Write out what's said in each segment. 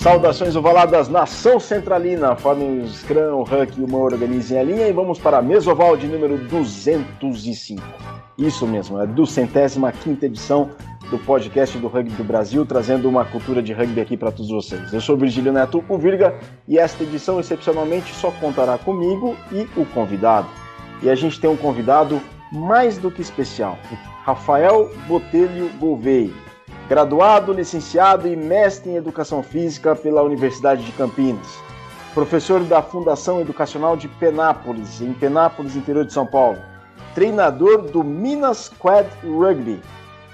Saudações ovaladas, nação centralina, formem o Scrum, o Huck e uma organizem a linha e vamos para a mesoval de número 205. Isso mesmo, é do centésima quinta edição do podcast do Rugby do Brasil, trazendo uma cultura de rugby aqui para todos vocês. Eu sou Virgílio Neto, o Virga, e esta edição excepcionalmente só contará comigo e o convidado. E a gente tem um convidado mais do que especial, Rafael Botelho Gouveia graduado, licenciado e mestre em Educação Física pela Universidade de Campinas. Professor da Fundação Educacional de Penápolis, em Penápolis, interior de São Paulo. Treinador do Minas Quad Rugby.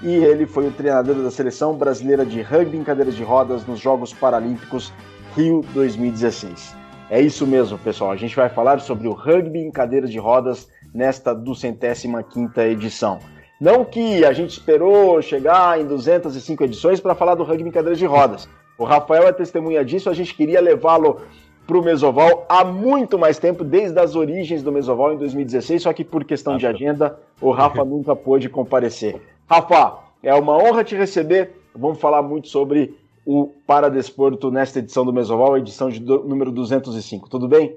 E ele foi o treinador da seleção brasileira de rugby em cadeiras de rodas nos Jogos Paralímpicos Rio 2016. É isso mesmo, pessoal. A gente vai falar sobre o rugby em cadeiras de rodas nesta 205ª edição. Não que a gente esperou chegar em 205 edições para falar do rugby em cadeiras de rodas. O Rafael é testemunha disso, a gente queria levá-lo para o Mesoval há muito mais tempo, desde as origens do Mesoval em 2016, só que por questão de agenda, o Rafa nunca pôde comparecer. Rafa, é uma honra te receber. Vamos falar muito sobre o Paradesporto nesta edição do Mesoval, edição de número 205. Tudo bem?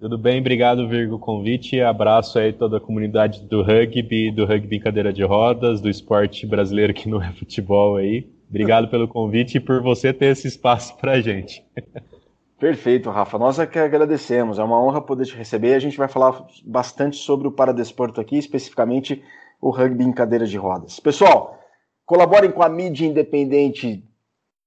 Tudo bem, obrigado, Virgo, convite. Abraço aí toda a comunidade do rugby, do rugby em cadeira de rodas, do esporte brasileiro que não é futebol aí. Obrigado pelo convite e por você ter esse espaço pra gente. Perfeito, Rafa. Nós é que agradecemos. É uma honra poder te receber. A gente vai falar bastante sobre o paradesporto aqui, especificamente o rugby em cadeira de rodas. Pessoal, colaborem com a mídia independente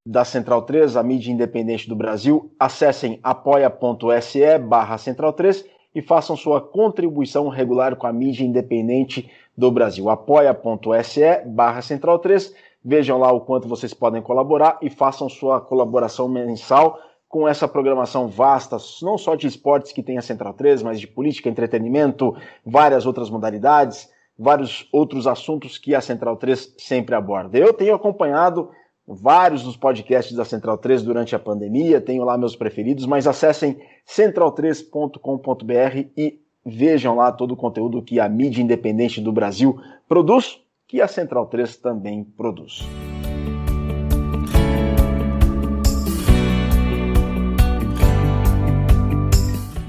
da Central 3, a mídia independente do Brasil, acessem apoia.se barra Central 3 e façam sua contribuição regular com a mídia independente do Brasil. apoia.se barra Central 3, vejam lá o quanto vocês podem colaborar e façam sua colaboração mensal com essa programação vasta, não só de esportes que tem a Central 3, mas de política, entretenimento, várias outras modalidades, vários outros assuntos que a Central 3 sempre aborda. Eu tenho acompanhado vários dos podcasts da Central 3 durante a pandemia, tenho lá meus preferidos, mas acessem central3.com.br e vejam lá todo o conteúdo que a mídia independente do Brasil produz, que a Central 3 também produz.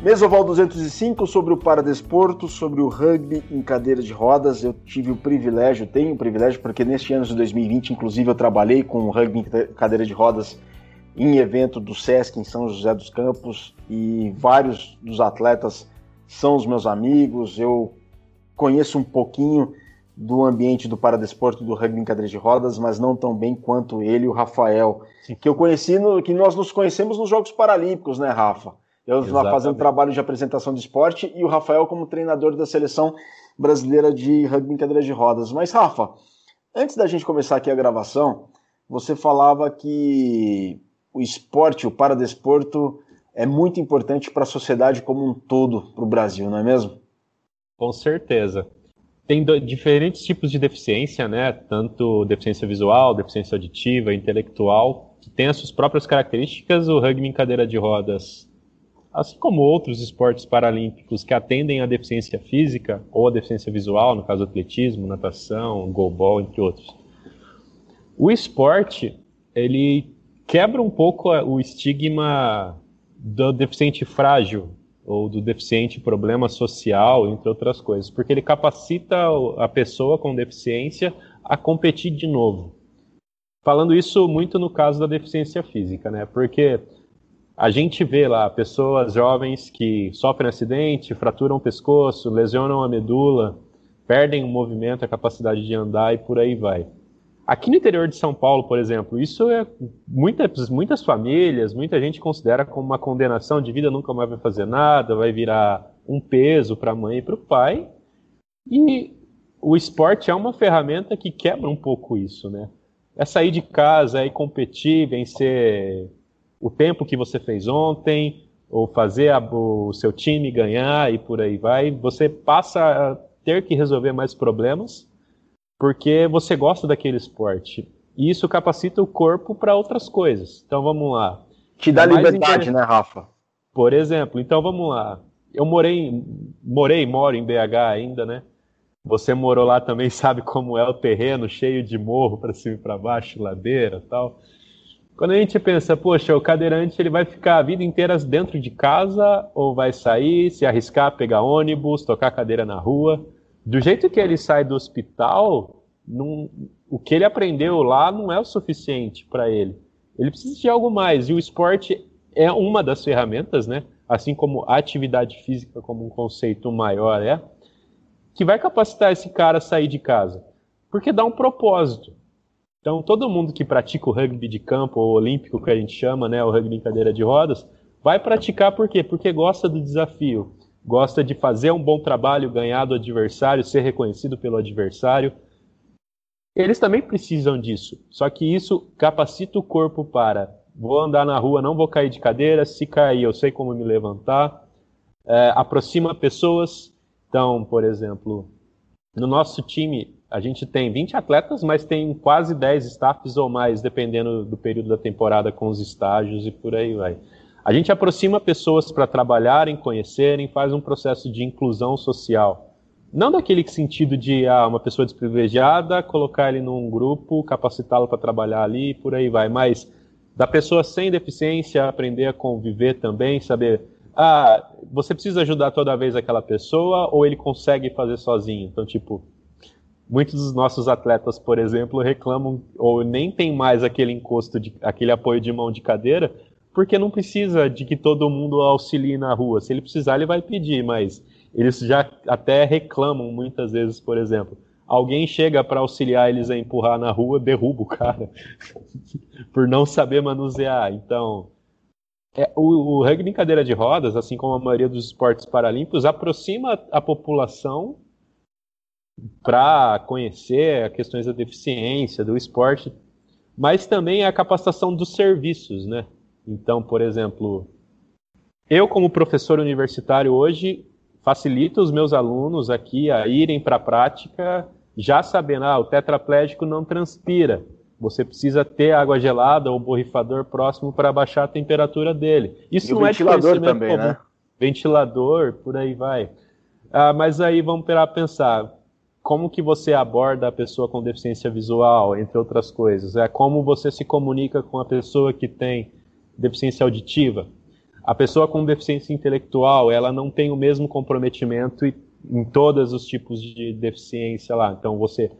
Mesoval 205 sobre o paradesporto, sobre o rugby em cadeira de rodas. Eu tive o privilégio, tenho o privilégio, porque neste ano de 2020, inclusive, eu trabalhei com o rugby em cadeira de rodas em evento do SESC em São José dos Campos e vários dos atletas são os meus amigos. Eu conheço um pouquinho do ambiente do paradesporto do rugby em cadeira de rodas, mas não tão bem quanto ele e o Rafael, Sim. que eu conheci, no, que nós nos conhecemos nos Jogos Paralímpicos, né, Rafa? Eu lá fazendo trabalho de apresentação de esporte e o Rafael como treinador da seleção brasileira de rugby em cadeira de rodas. Mas, Rafa, antes da gente começar aqui a gravação, você falava que o esporte, o paradesporto, é muito importante para a sociedade como um todo, para o Brasil, não é mesmo? Com certeza. Tem diferentes tipos de deficiência, né? Tanto deficiência visual, deficiência auditiva, intelectual, que tem as suas próprias características. O rugby em cadeira de rodas assim como outros esportes paralímpicos que atendem à deficiência física ou à deficiência visual, no caso atletismo, natação, goalball, entre outros. O esporte, ele quebra um pouco o estigma do deficiente frágil ou do deficiente problema social, entre outras coisas, porque ele capacita a pessoa com deficiência a competir de novo. Falando isso muito no caso da deficiência física, né? Porque a gente vê lá pessoas jovens que sofrem acidente, fraturam o pescoço, lesionam a medula, perdem o movimento, a capacidade de andar e por aí vai. Aqui no interior de São Paulo, por exemplo, isso é muitas, muitas famílias, muita gente considera como uma condenação de vida, nunca mais vai fazer nada, vai virar um peso para a mãe e para o pai. E o esporte é uma ferramenta que quebra um pouco isso, né? É sair de casa, é ir competir, vencer o tempo que você fez ontem, ou fazer a, o seu time ganhar e por aí vai, você passa a ter que resolver mais problemas porque você gosta daquele esporte. E isso capacita o corpo para outras coisas. Então vamos lá. Te dá é liberdade, né, Rafa? Por exemplo, então vamos lá. Eu morei, morei, moro em BH ainda, né? Você morou lá também, sabe como é o terreno cheio de morro para cima e para baixo, ladeira, tal. Quando a gente pensa, poxa, o cadeirante ele vai ficar a vida inteira dentro de casa ou vai sair, se arriscar, pegar ônibus, tocar cadeira na rua? Do jeito que ele sai do hospital, não, o que ele aprendeu lá não é o suficiente para ele. Ele precisa de algo mais. E o esporte é uma das ferramentas, né? Assim como a atividade física como um conceito maior é, que vai capacitar esse cara a sair de casa. Porque dá um propósito. Então, todo mundo que pratica o rugby de campo, ou olímpico que a gente chama, né, o rugby em cadeira de rodas, vai praticar por quê? Porque gosta do desafio, gosta de fazer um bom trabalho, ganhar do adversário, ser reconhecido pelo adversário. Eles também precisam disso, só que isso capacita o corpo para vou andar na rua, não vou cair de cadeira, se cair eu sei como me levantar, é, aproxima pessoas. Então, por exemplo, no nosso time a gente tem 20 atletas, mas tem quase 10 staffs ou mais, dependendo do período da temporada com os estágios e por aí vai. A gente aproxima pessoas para trabalharem, conhecerem, faz um processo de inclusão social. Não daquele sentido de ah, uma pessoa desprivilegiada, colocar ele num grupo, capacitá-lo para trabalhar ali e por aí vai, mas da pessoa sem deficiência aprender a conviver também, saber ah, você precisa ajudar toda vez aquela pessoa ou ele consegue fazer sozinho. Então, tipo, muitos dos nossos atletas, por exemplo, reclamam ou nem tem mais aquele encosto, de, aquele apoio de mão de cadeira, porque não precisa de que todo mundo auxilie na rua. Se ele precisar, ele vai pedir, mas eles já até reclamam muitas vezes, por exemplo. Alguém chega para auxiliar eles a empurrar na rua, derruba o cara, por não saber manusear. Então, é, o, o rugby em cadeira de rodas, assim como a maioria dos esportes paralímpicos, aproxima a população para conhecer questões da deficiência, do esporte, mas também a capacitação dos serviços, né? Então, por exemplo, eu como professor universitário hoje facilito os meus alunos aqui a irem para a prática já sabendo, ah, o tetraplégico não transpira. Você precisa ter água gelada ou borrifador próximo para baixar a temperatura dele. Isso não é de conhecimento também, comum. Né? Ventilador, por aí vai. Ah, mas aí vamos pensar como que você aborda a pessoa com deficiência visual, entre outras coisas. É como você se comunica com a pessoa que tem deficiência auditiva. A pessoa com deficiência intelectual, ela não tem o mesmo comprometimento em todos os tipos de deficiência lá. Então você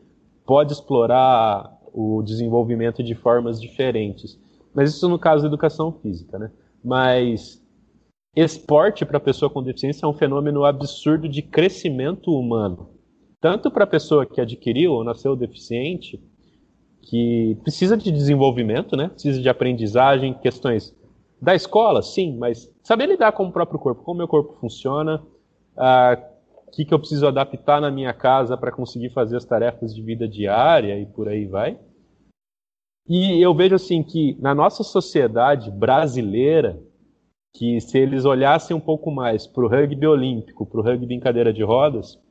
pode explorar o desenvolvimento de formas diferentes. Mas isso no caso da educação física, né? Mas esporte para pessoa com deficiência é um fenômeno absurdo de crescimento humano tanto para a pessoa que adquiriu ou nasceu deficiente, que precisa de desenvolvimento, né? Precisa de aprendizagem, questões da escola, sim, mas saber lidar com o próprio corpo, como meu corpo funciona, o ah, que, que eu preciso adaptar na minha casa para conseguir fazer as tarefas de vida diária e por aí vai. E eu vejo assim que na nossa sociedade brasileira, que se eles olhassem um pouco mais para o rugby olímpico, para o rugby em cadeira de rodas,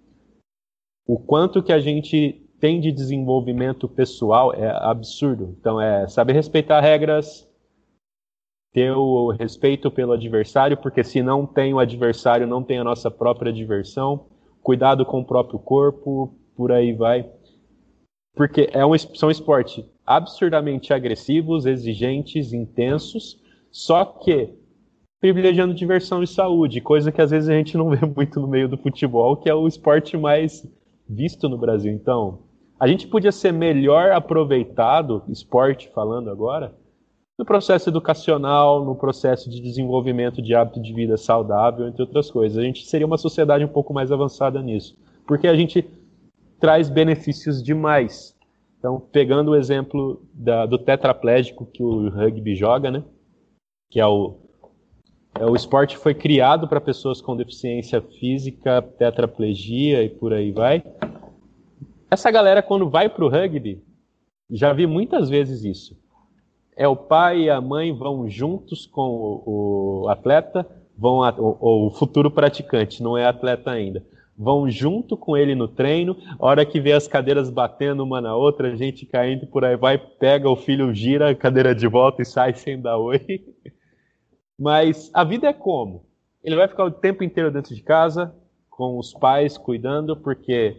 o quanto que a gente tem de desenvolvimento pessoal é absurdo. Então é saber respeitar regras, ter o respeito pelo adversário, porque se não tem o adversário, não tem a nossa própria diversão, cuidado com o próprio corpo, por aí vai. Porque é um, são esportes absurdamente agressivos, exigentes, intensos, só que privilegiando diversão e saúde, coisa que às vezes a gente não vê muito no meio do futebol, que é o esporte mais visto no Brasil. Então, a gente podia ser melhor aproveitado, esporte falando agora, no processo educacional, no processo de desenvolvimento de hábito de vida saudável, entre outras coisas. A gente seria uma sociedade um pouco mais avançada nisso, porque a gente traz benefícios demais. Então, pegando o exemplo da, do tetraplégico que o rugby joga, né? Que é o, o esporte foi criado para pessoas com deficiência física, tetraplegia e por aí vai. Essa galera, quando vai para o rugby, já vi muitas vezes isso. É o pai e a mãe vão juntos com o, o atleta, vão a, o, o, futuro praticante, não é atleta ainda. Vão junto com ele no treino, a hora que vê as cadeiras batendo uma na outra, a gente caindo por aí vai, pega o filho, gira a cadeira de volta e sai sem dar oi. Mas a vida é como? Ele vai ficar o tempo inteiro dentro de casa, com os pais cuidando, porque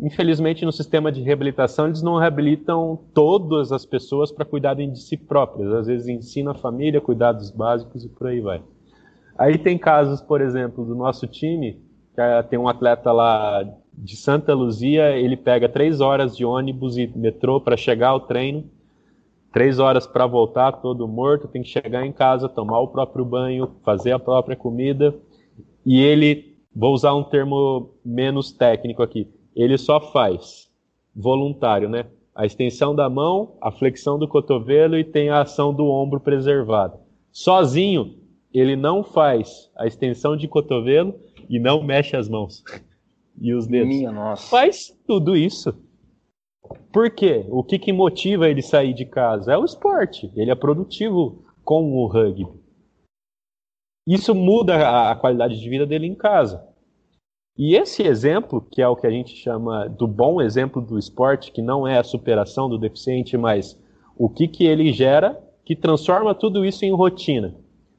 infelizmente, no sistema de reabilitação, eles não reabilitam todas as pessoas para cuidarem de si próprias. Às vezes ensina a família, cuidados básicos e por aí vai. Aí tem casos, por exemplo, do nosso time, que é, tem um atleta lá de Santa Luzia, ele pega três horas de ônibus e metrô para chegar ao treino, três horas para voltar, todo morto, tem que chegar em casa, tomar o próprio banho, fazer a própria comida, e ele, vou usar um termo menos técnico aqui, ele só faz voluntário, né? A extensão da mão, a flexão do cotovelo e tem a ação do ombro preservado. Sozinho, ele não faz a extensão de cotovelo e não mexe as mãos e os dedos. Minha nossa. Faz tudo isso. Por quê? O que, que motiva ele sair de casa? É o esporte. Ele é produtivo com o rugby. Isso muda a, a qualidade de vida dele em casa. E esse exemplo, que é o que a gente chama do bom exemplo do esporte, que não é a superação do deficiente, mas o que, que ele gera que transforma tudo isso em rotina.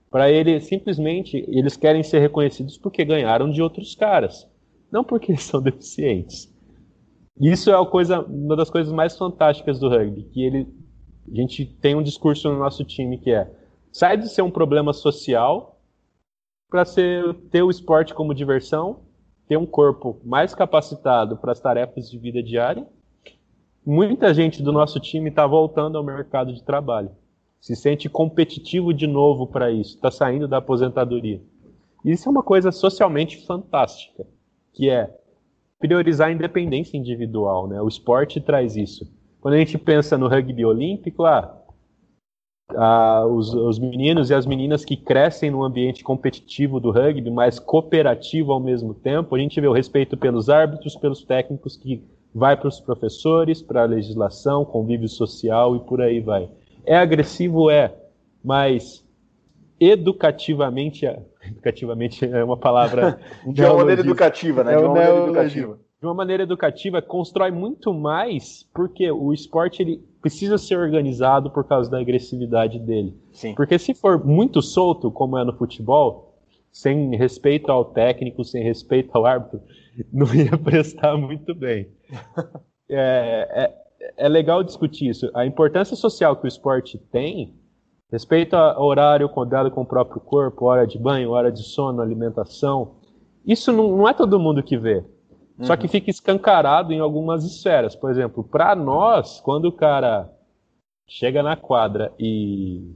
Para ele, simplesmente, eles querem ser reconhecidos porque ganharam de outros caras, não porque são deficientes. Isso é coisa, uma das coisas mais fantásticas do rugby, que ele, a gente tem um discurso no nosso time que é sai de ser um problema social para ter o esporte como diversão, ter um corpo mais capacitado para as tarefas de vida diária. Muita gente do nosso time está voltando ao mercado de trabalho se sente competitivo de novo para isso, está saindo da aposentadoria. Isso é uma coisa socialmente fantástica, que é priorizar a independência individual, né? O esporte traz isso. Quando a gente pensa no rugby olímpico, ah, ah, os, os, meninos e as meninas que crescem no ambiente competitivo do rugby, mas cooperativo ao mesmo tempo, a gente vê o respeito pelos árbitros, pelos técnicos, que vai para os professores, para a legislação, convívio social e por aí vai. É agressivo? É, mas educativamente, educativamente é uma palavra. de uma maneira educativa, né? É de uma maneira educativa. De uma maneira educativa, constrói muito mais, porque o esporte ele precisa ser organizado por causa da agressividade dele. Sim. Porque se for muito solto, como é no futebol, sem respeito ao técnico, sem respeito ao árbitro, não ia prestar muito bem. É, é, é legal discutir isso. A importância social que o esporte tem, respeito ao horário cuidado com o próprio corpo, hora de banho, hora de sono, alimentação, isso não, não é todo mundo que vê. Uhum. Só que uhum. fica escancarado em algumas esferas. Por exemplo, para nós, quando o cara chega na quadra e.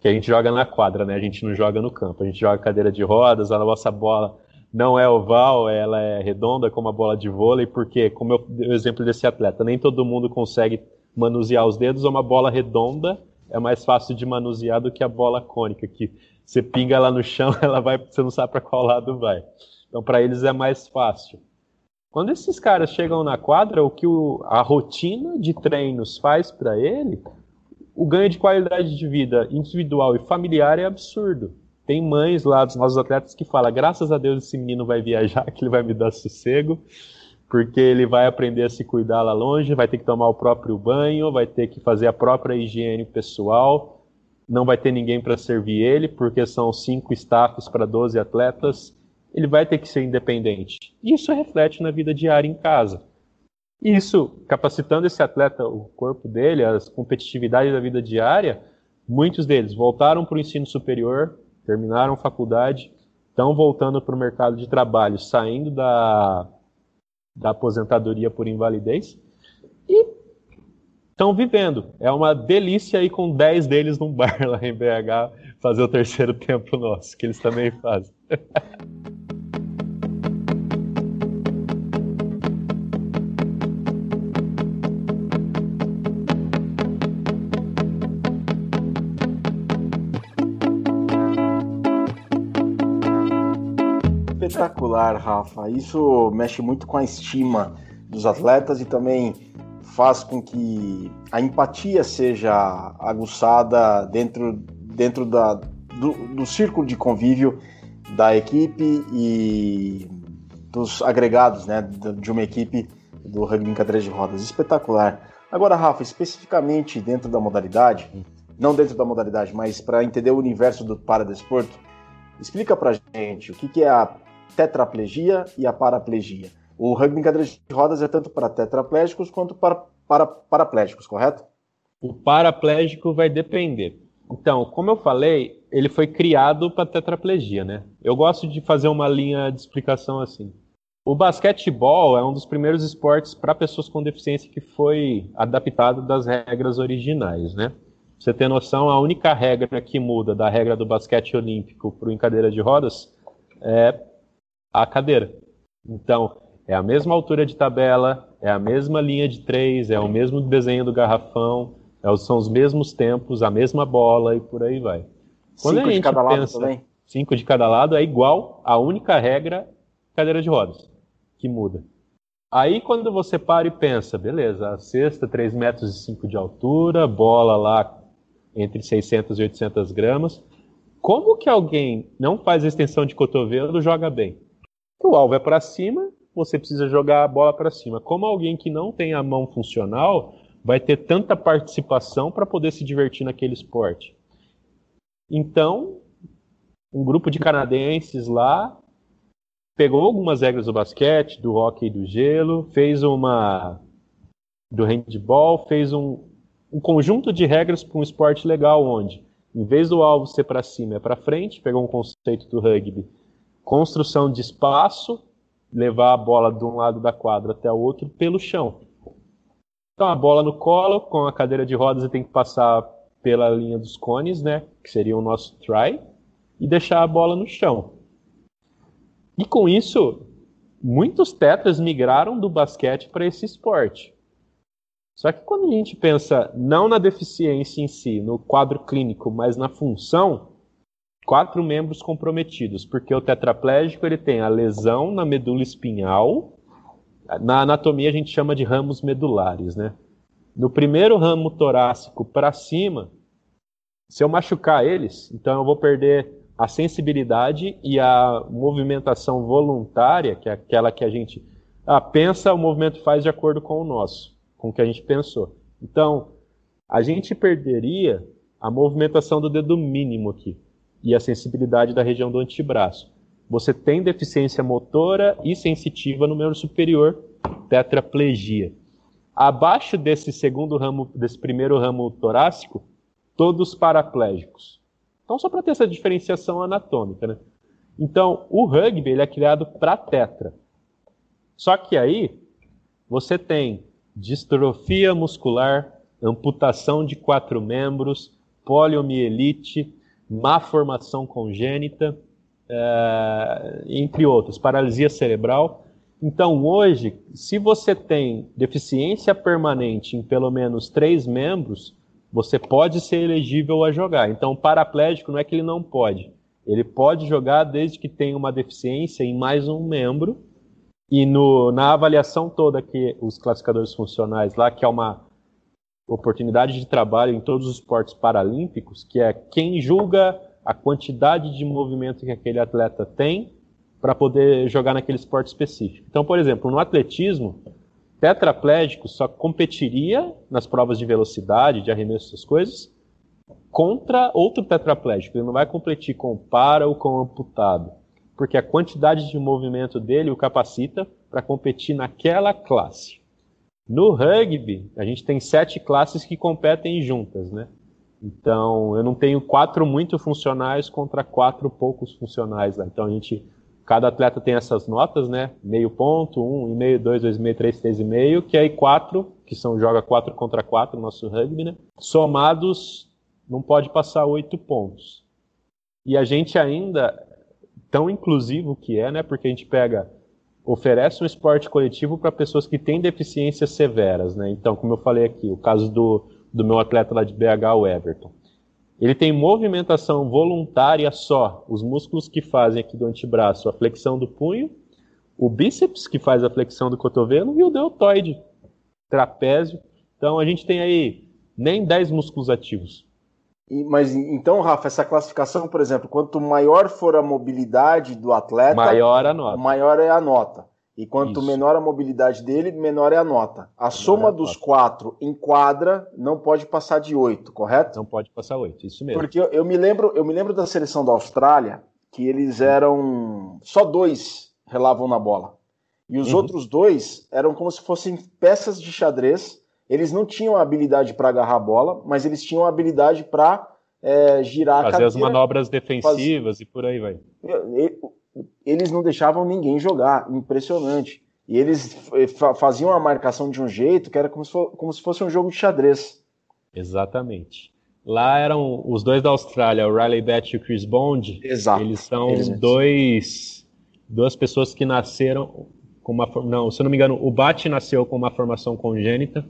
Que a gente joga na quadra, né? A gente não joga no campo. A gente joga cadeira de rodas, a nossa bola não é oval, ela é redonda como a bola de vôlei, porque, como eu dei o exemplo desse atleta, nem todo mundo consegue manusear os dedos, uma bola redonda é mais fácil de manusear do que a bola cônica, que você pinga ela no chão, ela vai, você não sabe para qual lado vai. Então, para eles é mais fácil. Quando esses caras chegam na quadra, o que o, a rotina de treinos faz para ele, o ganho de qualidade de vida individual e familiar é absurdo. Tem mães lá dos nossos atletas que falam: graças a Deus esse menino vai viajar, que ele vai me dar sossego, porque ele vai aprender a se cuidar lá longe, vai ter que tomar o próprio banho, vai ter que fazer a própria higiene pessoal, não vai ter ninguém para servir ele, porque são cinco staffs para 12 atletas. Ele vai ter que ser independente. Isso reflete na vida diária em casa. Isso, capacitando esse atleta, o corpo dele, a competitividade da vida diária, muitos deles voltaram para o ensino superior, terminaram faculdade, estão voltando para o mercado de trabalho, saindo da, da aposentadoria por invalidez e estão vivendo. É uma delícia ir com 10 deles num bar lá em BH fazer o terceiro tempo nosso, que eles também fazem. espetacular, Rafa. Isso mexe muito com a estima dos atletas e também faz com que a empatia seja aguçada dentro, dentro da, do, do círculo de convívio da equipe e dos agregados né, de uma equipe do rugby em cadeira de rodas. Espetacular. Agora, Rafa, especificamente dentro da modalidade, não dentro da modalidade, mas para entender o universo do paradesporto, explica para gente o que, que é a tetraplegia e a paraplegia. O rugby em cadeira de rodas é tanto para tetraplégicos quanto para, para paraplégicos, correto? O paraplégico vai depender. Então, como eu falei, ele foi criado para tetraplegia, né? Eu gosto de fazer uma linha de explicação assim. O basquetebol é um dos primeiros esportes para pessoas com deficiência que foi adaptado das regras originais, né? Você ter noção, a única regra que muda da regra do basquete olímpico para o em cadeira de rodas é a cadeira. Então, é a mesma altura de tabela, é a mesma linha de três, é o mesmo desenho do garrafão, é, são os mesmos tempos, a mesma bola e por aí vai. Quando cinco de cada lado também? Cinco de cada lado é igual, a única regra cadeira de rodas que muda. Aí quando você para e pensa, beleza, a cesta 3 metros e 5 de altura, bola lá entre 600 e 800 gramas, como que alguém não faz extensão de cotovelo joga bem? O alvo é para cima, você precisa jogar a bola para cima. Como alguém que não tem a mão funcional vai ter tanta participação para poder se divertir naquele esporte? Então, um grupo de canadenses lá pegou algumas regras do basquete, do hockey do gelo, fez uma do handball, fez um, um conjunto de regras para um esporte legal onde, em vez do alvo ser para cima, é para frente, pegou um conceito do rugby, construção de espaço, levar a bola de um lado da quadra até o outro pelo chão. Então a bola no colo, com a cadeira de rodas, você tem que passar pela linha dos cones, né, que seria o nosso try, e deixar a bola no chão. E com isso, muitos tetras migraram do basquete para esse esporte. Só que quando a gente pensa não na deficiência em si, no quadro clínico, mas na função, quatro membros comprometidos, porque o tetraplégico ele tem a lesão na medula espinhal, na anatomia a gente chama de ramos medulares, né? No primeiro ramo torácico para cima, se eu machucar eles, então eu vou perder a sensibilidade e a movimentação voluntária, que é aquela que a gente ah, pensa, o movimento faz de acordo com o nosso, com o que a gente pensou. Então, a gente perderia a movimentação do dedo mínimo aqui e a sensibilidade da região do antebraço. Você tem deficiência motora e sensitiva no membro superior, tetraplegia. Abaixo desse segundo ramo, desse primeiro ramo torácico, todos paraplégicos. Então, só para ter essa diferenciação anatômica, né? Então, o rugby ele é criado para tetra. Só que aí você tem distrofia muscular, amputação de quatro membros, poliomielite, má formação congênita, é, entre outros, paralisia cerebral. Então, hoje, se você tem deficiência permanente em pelo menos três membros, você pode ser elegível a jogar. Então, o paraplégico não é que ele não pode. Ele pode jogar desde que tenha uma deficiência em mais um membro. E no, na avaliação toda que os classificadores funcionais lá, que é uma oportunidade de trabalho em todos os esportes paralímpicos, que é quem julga a quantidade de movimento que aquele atleta tem para poder jogar naquele esporte específico. Então, por exemplo, no atletismo, tetraplégico só competiria nas provas de velocidade, de arremesso, essas coisas, contra outro tetraplégico. Ele não vai competir com o para ou com o amputado, porque a quantidade de movimento dele o capacita para competir naquela classe. No rugby, a gente tem sete classes que competem juntas, né? Então, eu não tenho quatro muito funcionais contra quatro poucos funcionais lá. Então, a gente Cada atleta tem essas notas, né? Meio ponto, um e meio, dois, dois e meio, três, três e meio, que aí quatro, que são joga quatro contra quatro no nosso rugby, né? Somados não pode passar oito pontos. E a gente ainda, tão inclusivo que é, né? Porque a gente pega, oferece um esporte coletivo para pessoas que têm deficiências severas, né? Então, como eu falei aqui, o caso do, do meu atleta lá de BH, o Everton. Ele tem movimentação voluntária só, os músculos que fazem aqui do antebraço a flexão do punho, o bíceps que faz a flexão do cotovelo e o deltoide, trapézio. Então a gente tem aí nem 10 músculos ativos. Mas então, Rafa, essa classificação, por exemplo, quanto maior for a mobilidade do atleta, maior a nota. Maior é a nota. E quanto Isso. menor a mobilidade dele, menor é a nota. A menor soma é a dos nota. quatro em quadra não pode passar de oito, correto? Não pode passar oito, isso mesmo. Porque eu, eu, me lembro, eu me lembro da seleção da Austrália que eles eram só dois relavam na bola. E os uhum. outros dois eram como se fossem peças de xadrez. Eles não tinham habilidade para agarrar a bola, mas eles tinham habilidade para é, girar Fazer a cadeira. as manobras defensivas Faz... e por aí vai. Eles não deixavam ninguém jogar, impressionante. E eles faziam a marcação de um jeito que era como se, for, como se fosse um jogo de xadrez. Exatamente. Lá eram os dois da Austrália, o Riley Batch e o Chris Bond. Exato. Eles são eles dois, duas pessoas que nasceram com uma não, se eu não me engano, o Bat nasceu com uma formação congênita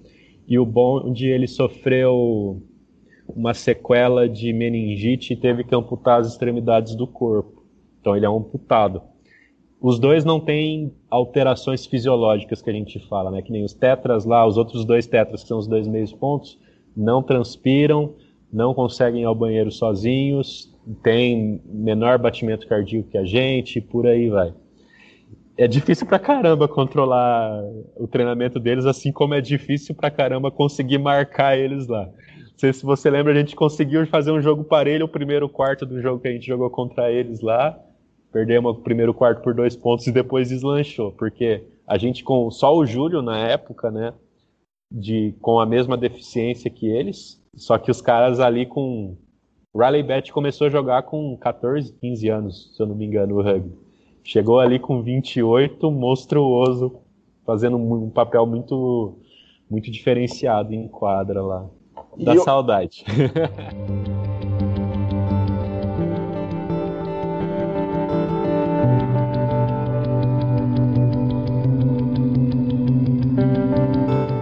e o Bond ele sofreu uma sequela de meningite e teve que amputar as extremidades do corpo. Então ele é amputado. Os dois não têm alterações fisiológicas que a gente fala, né? Que nem os tetras lá, os outros dois tetras, que são os dois meios pontos, não transpiram, não conseguem ir ao banheiro sozinhos, têm menor batimento cardíaco que a gente, por aí vai é difícil pra caramba controlar o treinamento deles, assim como é difícil pra caramba conseguir marcar eles lá. Não sei se você lembra, a gente conseguiu fazer um jogo parelho, o primeiro quarto do jogo que a gente jogou contra eles lá. Perdemos o primeiro quarto por dois pontos e depois deslanchou, porque a gente com só o Júlio na época, né, de com a mesma deficiência que eles, só que os caras ali com Riley Bat começou a jogar com 14, 15 anos, se eu não me engano, o rugby. Chegou ali com 28, monstruoso, fazendo um papel muito muito diferenciado em quadra lá. Da eu... saudade.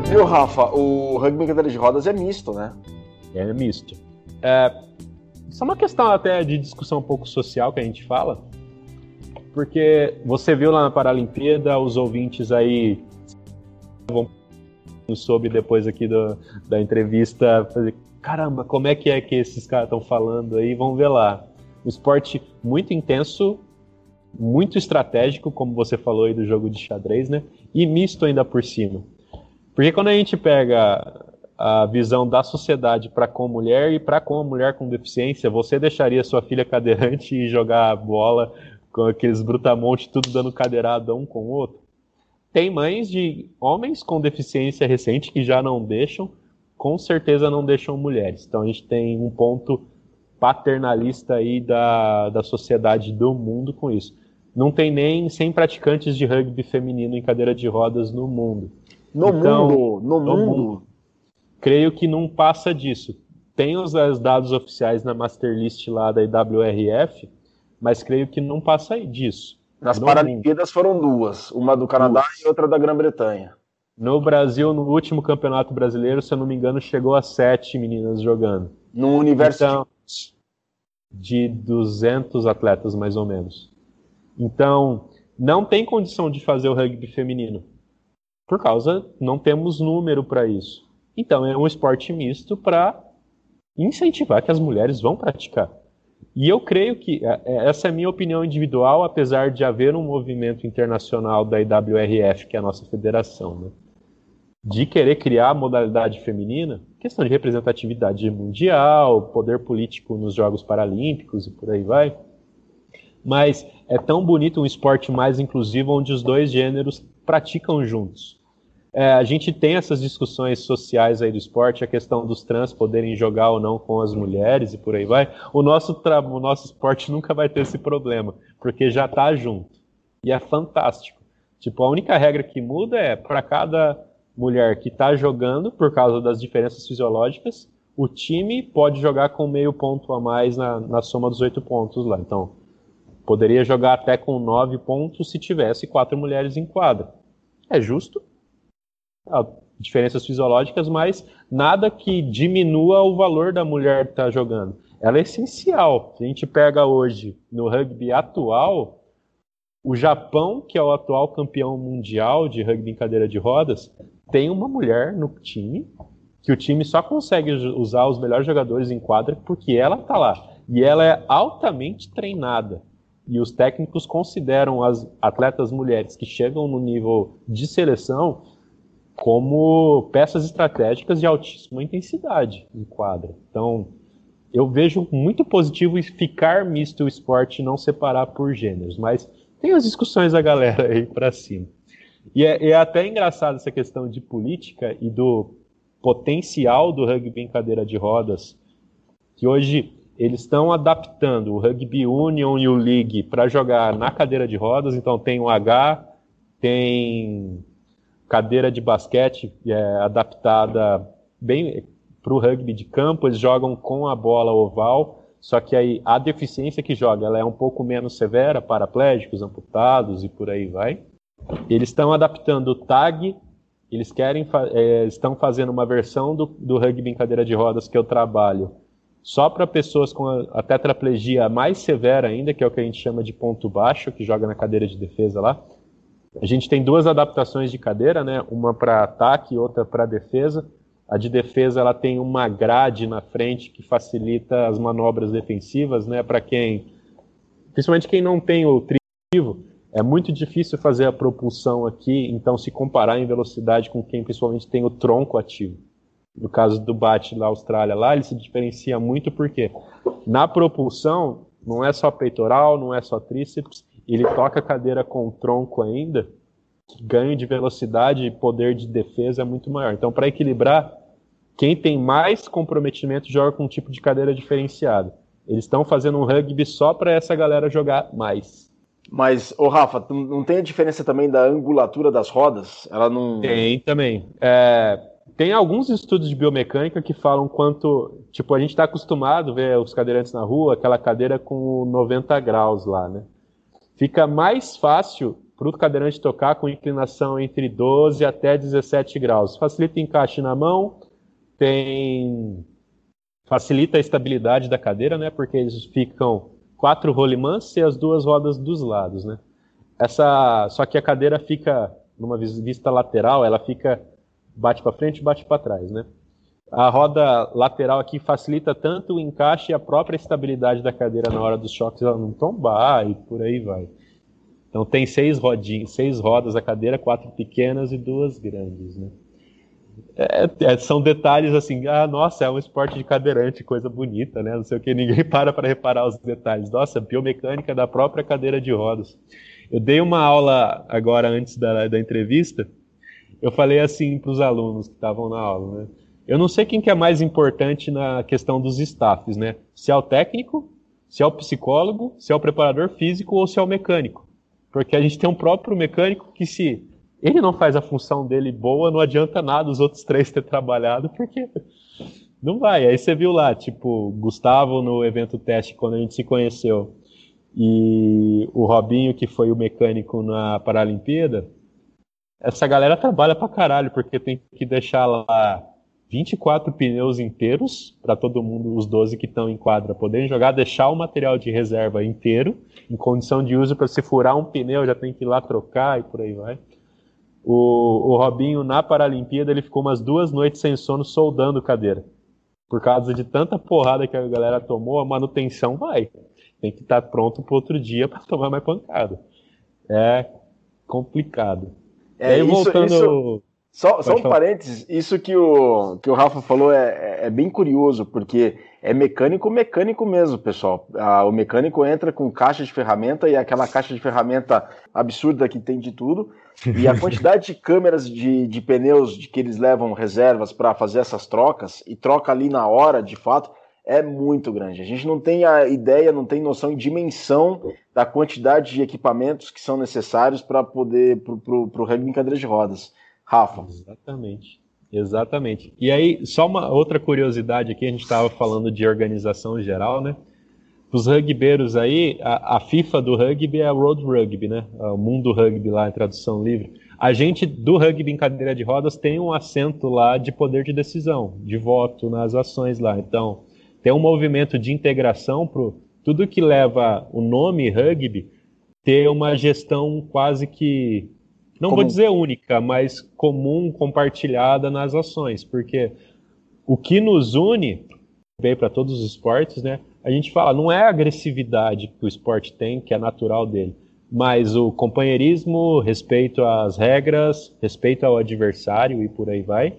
Viu, Rafa? O rugby em cadeira de rodas é misto, né? É misto. É, só uma questão até de discussão um pouco social que a gente fala porque você viu lá na Paralimpíada, os ouvintes aí vão soube depois aqui do, da entrevista, fazer, caramba, como é que é que esses caras estão falando aí? Vamos ver lá. Um esporte muito intenso, muito estratégico, como você falou aí do jogo de xadrez, né? E misto ainda por cima. Porque quando a gente pega a visão da sociedade para com mulher e para com a mulher com deficiência, você deixaria sua filha cadeirante e jogar bola com aqueles brutamontes tudo dando cadeirada um com o outro. Tem mães de homens com deficiência recente que já não deixam, com certeza não deixam mulheres. Então a gente tem um ponto paternalista aí da, da sociedade do mundo com isso. Não tem nem 100 praticantes de rugby feminino em cadeira de rodas no mundo. No então, mundo, no, no mundo. mundo. Creio que não passa disso. Tem os dados oficiais na master list lá da IWRF, mas creio que não passa disso. Nas Paralimpíadas foram duas, uma do Canadá duas. e outra da Grã-Bretanha. No Brasil, no último campeonato brasileiro, se eu não me engano, chegou a sete meninas jogando. No universo então, de 200 atletas, mais ou menos. Então, não tem condição de fazer o rugby feminino. Por causa, não temos número para isso. Então, é um esporte misto para incentivar que as mulheres vão praticar. E eu creio que, é, é, essa é a minha opinião individual, apesar de haver um movimento internacional da IWRF, que é a nossa federação, né? de querer criar a modalidade feminina, questão de representatividade mundial, poder político nos Jogos Paralímpicos e por aí vai. Mas é tão bonito um esporte mais inclusivo onde os dois gêneros praticam juntos. É, a gente tem essas discussões sociais aí do esporte, a questão dos trans poderem jogar ou não com as mulheres e por aí vai. O nosso, o nosso esporte nunca vai ter esse problema, porque já está junto. E é fantástico. Tipo, a única regra que muda é para cada mulher que está jogando, por causa das diferenças fisiológicas, o time pode jogar com meio ponto a mais na, na soma dos oito pontos lá. Então, poderia jogar até com nove pontos se tivesse quatro mulheres em quadra. É justo? Diferenças fisiológicas, mas nada que diminua o valor da mulher que está jogando. Ela é essencial. Se a gente pega hoje no rugby atual, o Japão, que é o atual campeão mundial de rugby em cadeira de rodas, tem uma mulher no time, que o time só consegue usar os melhores jogadores em quadra porque ela está lá. E ela é altamente treinada. E os técnicos consideram as atletas mulheres que chegam no nível de seleção como peças estratégicas de altíssima intensidade em quadra. Então, eu vejo muito positivo ficar misto o esporte e não separar por gêneros, mas tem as discussões da galera aí para cima. E é, é, até engraçado essa questão de política e do potencial do rugby em cadeira de rodas, que hoje eles estão adaptando o Rugby Union e o League para jogar na cadeira de rodas, então tem o H, tem cadeira de basquete é, adaptada bem para o rugby de campo, eles jogam com a bola oval, só que aí a deficiência que joga ela é um pouco menos severa, paraplégicos, amputados e por aí vai. Eles estão adaptando o tag, eles querem é, estão fazendo uma versão do, do rugby em cadeira de rodas que eu trabalho só para pessoas com a, a, tetraplegia mais severa ainda, que é o que a gente chama de ponto baixo, que joga na cadeira de defesa lá. A gente tem duas adaptações de cadeira, né? Uma para ataque e outra para defesa. A de defesa ela tem uma grade na frente que facilita as manobras defensivas, né? Para quem, principalmente quem não tem o trivo, é muito difícil fazer a propulsão aqui. Então, se comparar em velocidade com quem principalmente tem o tronco ativo no caso do bate da Austrália lá, ele se diferencia muito porque na propulsão não é só peitoral, não é só tríceps, ele toca a cadeira com o tronco ainda, ganho de velocidade e poder de defesa é muito maior. Então, para equilibrar, quem tem mais comprometimento joga com um tipo de cadeira diferenciado. Eles estão fazendo um rugby só para essa galera jogar mais. Mas, ô Rafa, não tem a diferença também da angulatura das rodas? Ela não. Tem também. É, tem alguns estudos de biomecânica que falam quanto. Tipo, a gente está acostumado a ver os cadeirantes na rua, aquela cadeira com 90 graus lá, né? Fica mais fácil para o cadeirante tocar com inclinação entre 12 até 17 graus. Facilita o encaixe na mão, tem. Facilita a estabilidade da cadeira, né? Porque eles ficam quatro rolimãs e as duas rodas dos lados, né? Essa, só que a cadeira fica numa vista lateral, ela fica bate para frente e bate para trás, né? A roda lateral aqui facilita tanto o encaixe e a própria estabilidade da cadeira na hora dos choques ela não tombar e por aí vai. Então tem seis rodinhas, seis rodas a cadeira, quatro pequenas e duas grandes, né? É, é, são detalhes assim, ah, nossa, é um esporte de cadeirante, coisa bonita, né? Não sei o que, ninguém para para reparar os detalhes. Nossa, biomecânica da própria cadeira de rodas. Eu dei uma aula agora antes da, da entrevista eu falei assim para os alunos que estavam na aula, né? Eu não sei quem que é mais importante na questão dos staffs, né? Se é o técnico, se é o psicólogo, se é o preparador físico ou se é o mecânico. Porque a gente tem um próprio mecânico que se ele não faz a função dele boa, não adianta nada os outros três ter trabalhado, porque não vai. Aí você viu lá, tipo, Gustavo no evento teste quando a gente se conheceu e o Robinho que foi o mecânico na Paralimpíada, essa galera trabalha pra caralho, porque tem que deixar lá 24 pneus inteiros para todo mundo, os 12 que estão em quadra, poderem jogar, deixar o material de reserva inteiro, em condição de uso, para se furar um pneu, já tem que ir lá trocar e por aí vai. O, o Robinho, na Paralimpíada, ele ficou umas duas noites sem sono soldando cadeira. Por causa de tanta porrada que a galera tomou, a manutenção vai. Tem que estar tá pronto para outro dia para tomar mais pancada. É complicado. É, aí, voltando... isso, só, só um falar. parênteses, isso que o, que o Rafa falou é, é bem curioso, porque é mecânico mecânico mesmo, pessoal. Ah, o mecânico entra com caixa de ferramenta e aquela caixa de ferramenta absurda que tem de tudo. E a quantidade de câmeras de, de pneus de que eles levam reservas para fazer essas trocas e troca ali na hora, de fato, é muito grande. A gente não tem a ideia, não tem noção e dimensão da quantidade de equipamentos que são necessários para poder para o rugby em cadeira de rodas. Rafa. Exatamente. Exatamente. E aí, só uma outra curiosidade aqui, a gente estava falando de organização geral, né? Os rugbeiros aí, a, a, FIFA do rugby é a Road Rugby, né? É o Mundo Rugby lá, em tradução livre. A gente do rugby em cadeira de rodas tem um assento lá de poder de decisão, de voto nas ações lá. Então, tem um movimento de integração para tudo que leva o nome rugby ter uma gestão quase que não vou dizer única, mas comum, compartilhada nas ações, porque o que nos une veio para todos os esportes, né? A gente fala, não é a agressividade que o esporte tem, que é natural dele, mas o companheirismo, respeito às regras, respeito ao adversário e por aí vai.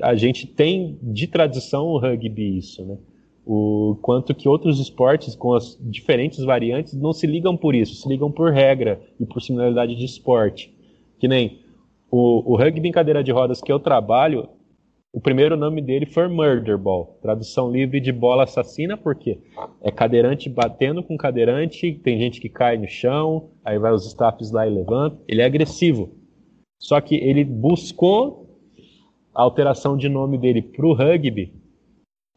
A gente tem de tradição o rugby isso, né? O quanto que outros esportes com as diferentes variantes não se ligam por isso, se ligam por regra e por similaridade de esporte. Que nem O, o rugby em cadeira de rodas que eu trabalho, o primeiro nome dele foi Murder Ball, tradução livre de bola assassina, porque é cadeirante batendo com cadeirante, tem gente que cai no chão, aí vai os staffs lá e levanta. Ele é agressivo. Só que ele buscou a alteração de nome dele para o rugby,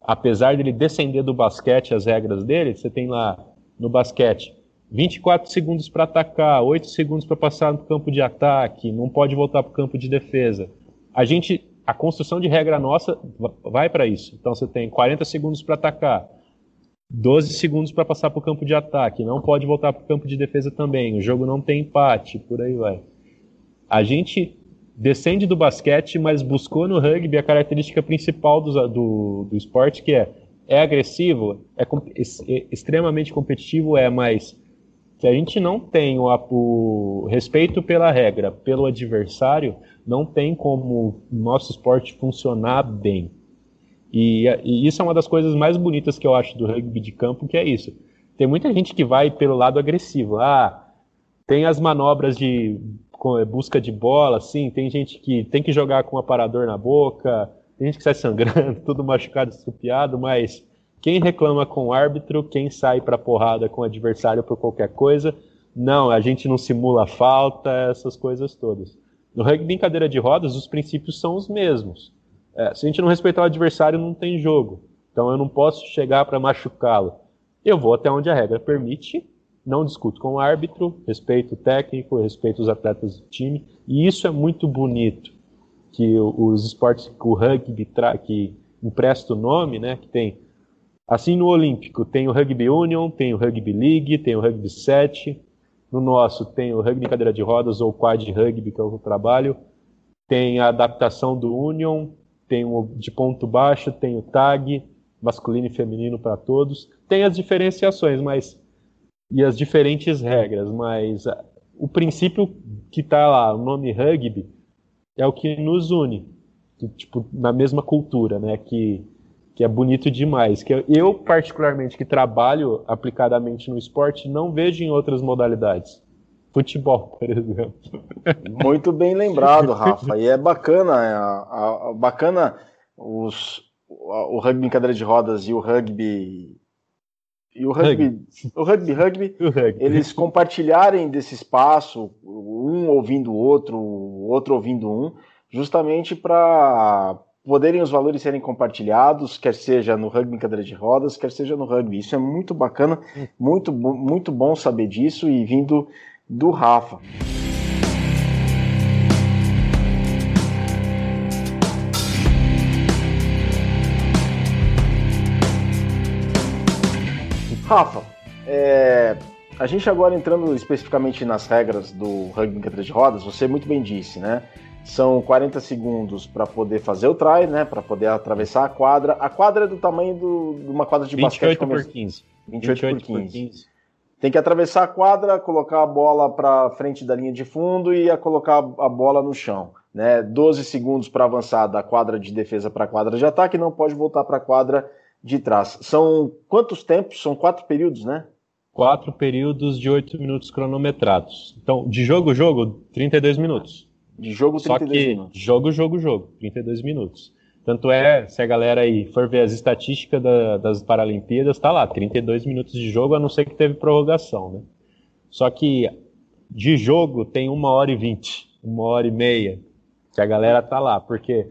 apesar dele descender do basquete as regras dele, você tem lá no basquete 24 segundos para atacar, 8 segundos para passar no campo de ataque, não pode voltar para o campo de defesa. A gente, a construção de regra nossa vai para isso. Então você tem 40 segundos para atacar, 12 segundos para passar para o campo de ataque, não pode voltar para o campo de defesa também. O jogo não tem empate, por aí vai. A gente descende do basquete, mas buscou no rugby a característica principal do, do, do esporte, que é é agressivo, é, é extremamente competitivo, é, mas se a gente não tem o, o, respeito pela regra, pelo adversário, não tem como o nosso esporte funcionar bem. E, e, isso é uma das coisas mais bonitas que eu acho do rugby de campo, que é isso. Tem muita gente que vai pelo lado agressivo. Ah, tem as manobras de é, busca de bola, assim, tem gente que tem que jogar com um aparador na boca, tem gente que sai sangrando, tudo machucado, estrupiado, mas quem reclama com o árbitro, quem sai para porrada com o adversário por qualquer coisa, não, a gente não simula falta, essas coisas todas. No rugby em cadeira de rodas, os princípios são os mesmos. É, se a gente não respeitar o adversário, não tem jogo. Então eu não posso chegar para machucá-lo. Eu vou até onde a regra permite não discuto com o árbitro, respeito o técnico, respeito os atletas do time, e isso é muito bonito, que os esportes, o rugby que empresta o nome, né, que tem, assim no Olímpico, tem o Rugby Union, tem o Rugby League, tem o Rugby 7, no nosso tem o Rugby cadeira de rodas ou Quad Rugby, que é o trabalho, tem a adaptação do Union, tem o de ponto baixo, tem o tag, masculino e feminino para todos, tem as diferenciações, mas e as diferentes regras, mas ah, o princípio que está lá, o nome rugby, é o que nos une, que, tipo, na mesma cultura, né, que, que é bonito demais. Que eu, particularmente, que trabalho aplicadamente no esporte, não vejo em outras modalidades. Futebol, por exemplo. Muito bem lembrado, Rafa. E é bacana, é, a, a, bacana os, o, o rugby em cadeira de rodas e o rugby e o rugby, rugby. o rugby, rugby, o rugby, eles compartilharem desse espaço, um ouvindo o outro, o outro ouvindo um, justamente para poderem os valores serem compartilhados, quer seja no rugby em cadeira de rodas, quer seja no rugby. Isso é muito bacana, muito, muito bom saber disso e vindo do Rafa. Rafa, é, a gente agora entrando especificamente nas regras do rugby em cadeira de rodas, você muito bem disse, né? São 40 segundos para poder fazer o try, né? Para poder atravessar a quadra. A quadra é do tamanho do, de uma quadra de 28 basquete. Por 15. 28, 28 por 15. 15. Tem que atravessar a quadra, colocar a bola para frente da linha de fundo e a colocar a bola no chão. Né? 12 segundos para avançar da quadra de defesa para a quadra de ataque, não pode voltar para a quadra de trás. São quantos tempos? São quatro períodos, né? Quatro períodos de oito minutos cronometrados. Então, de jogo, jogo, 32 minutos. De jogo, 32 Só que, minutos. Jogo, jogo, jogo, 32 minutos. Tanto é, se a galera aí for ver as estatísticas da, das Paralimpíadas, tá lá, 32 minutos de jogo, a não ser que teve prorrogação, né? Só que de jogo tem uma hora e vinte, uma hora e meia, que a galera tá lá, porque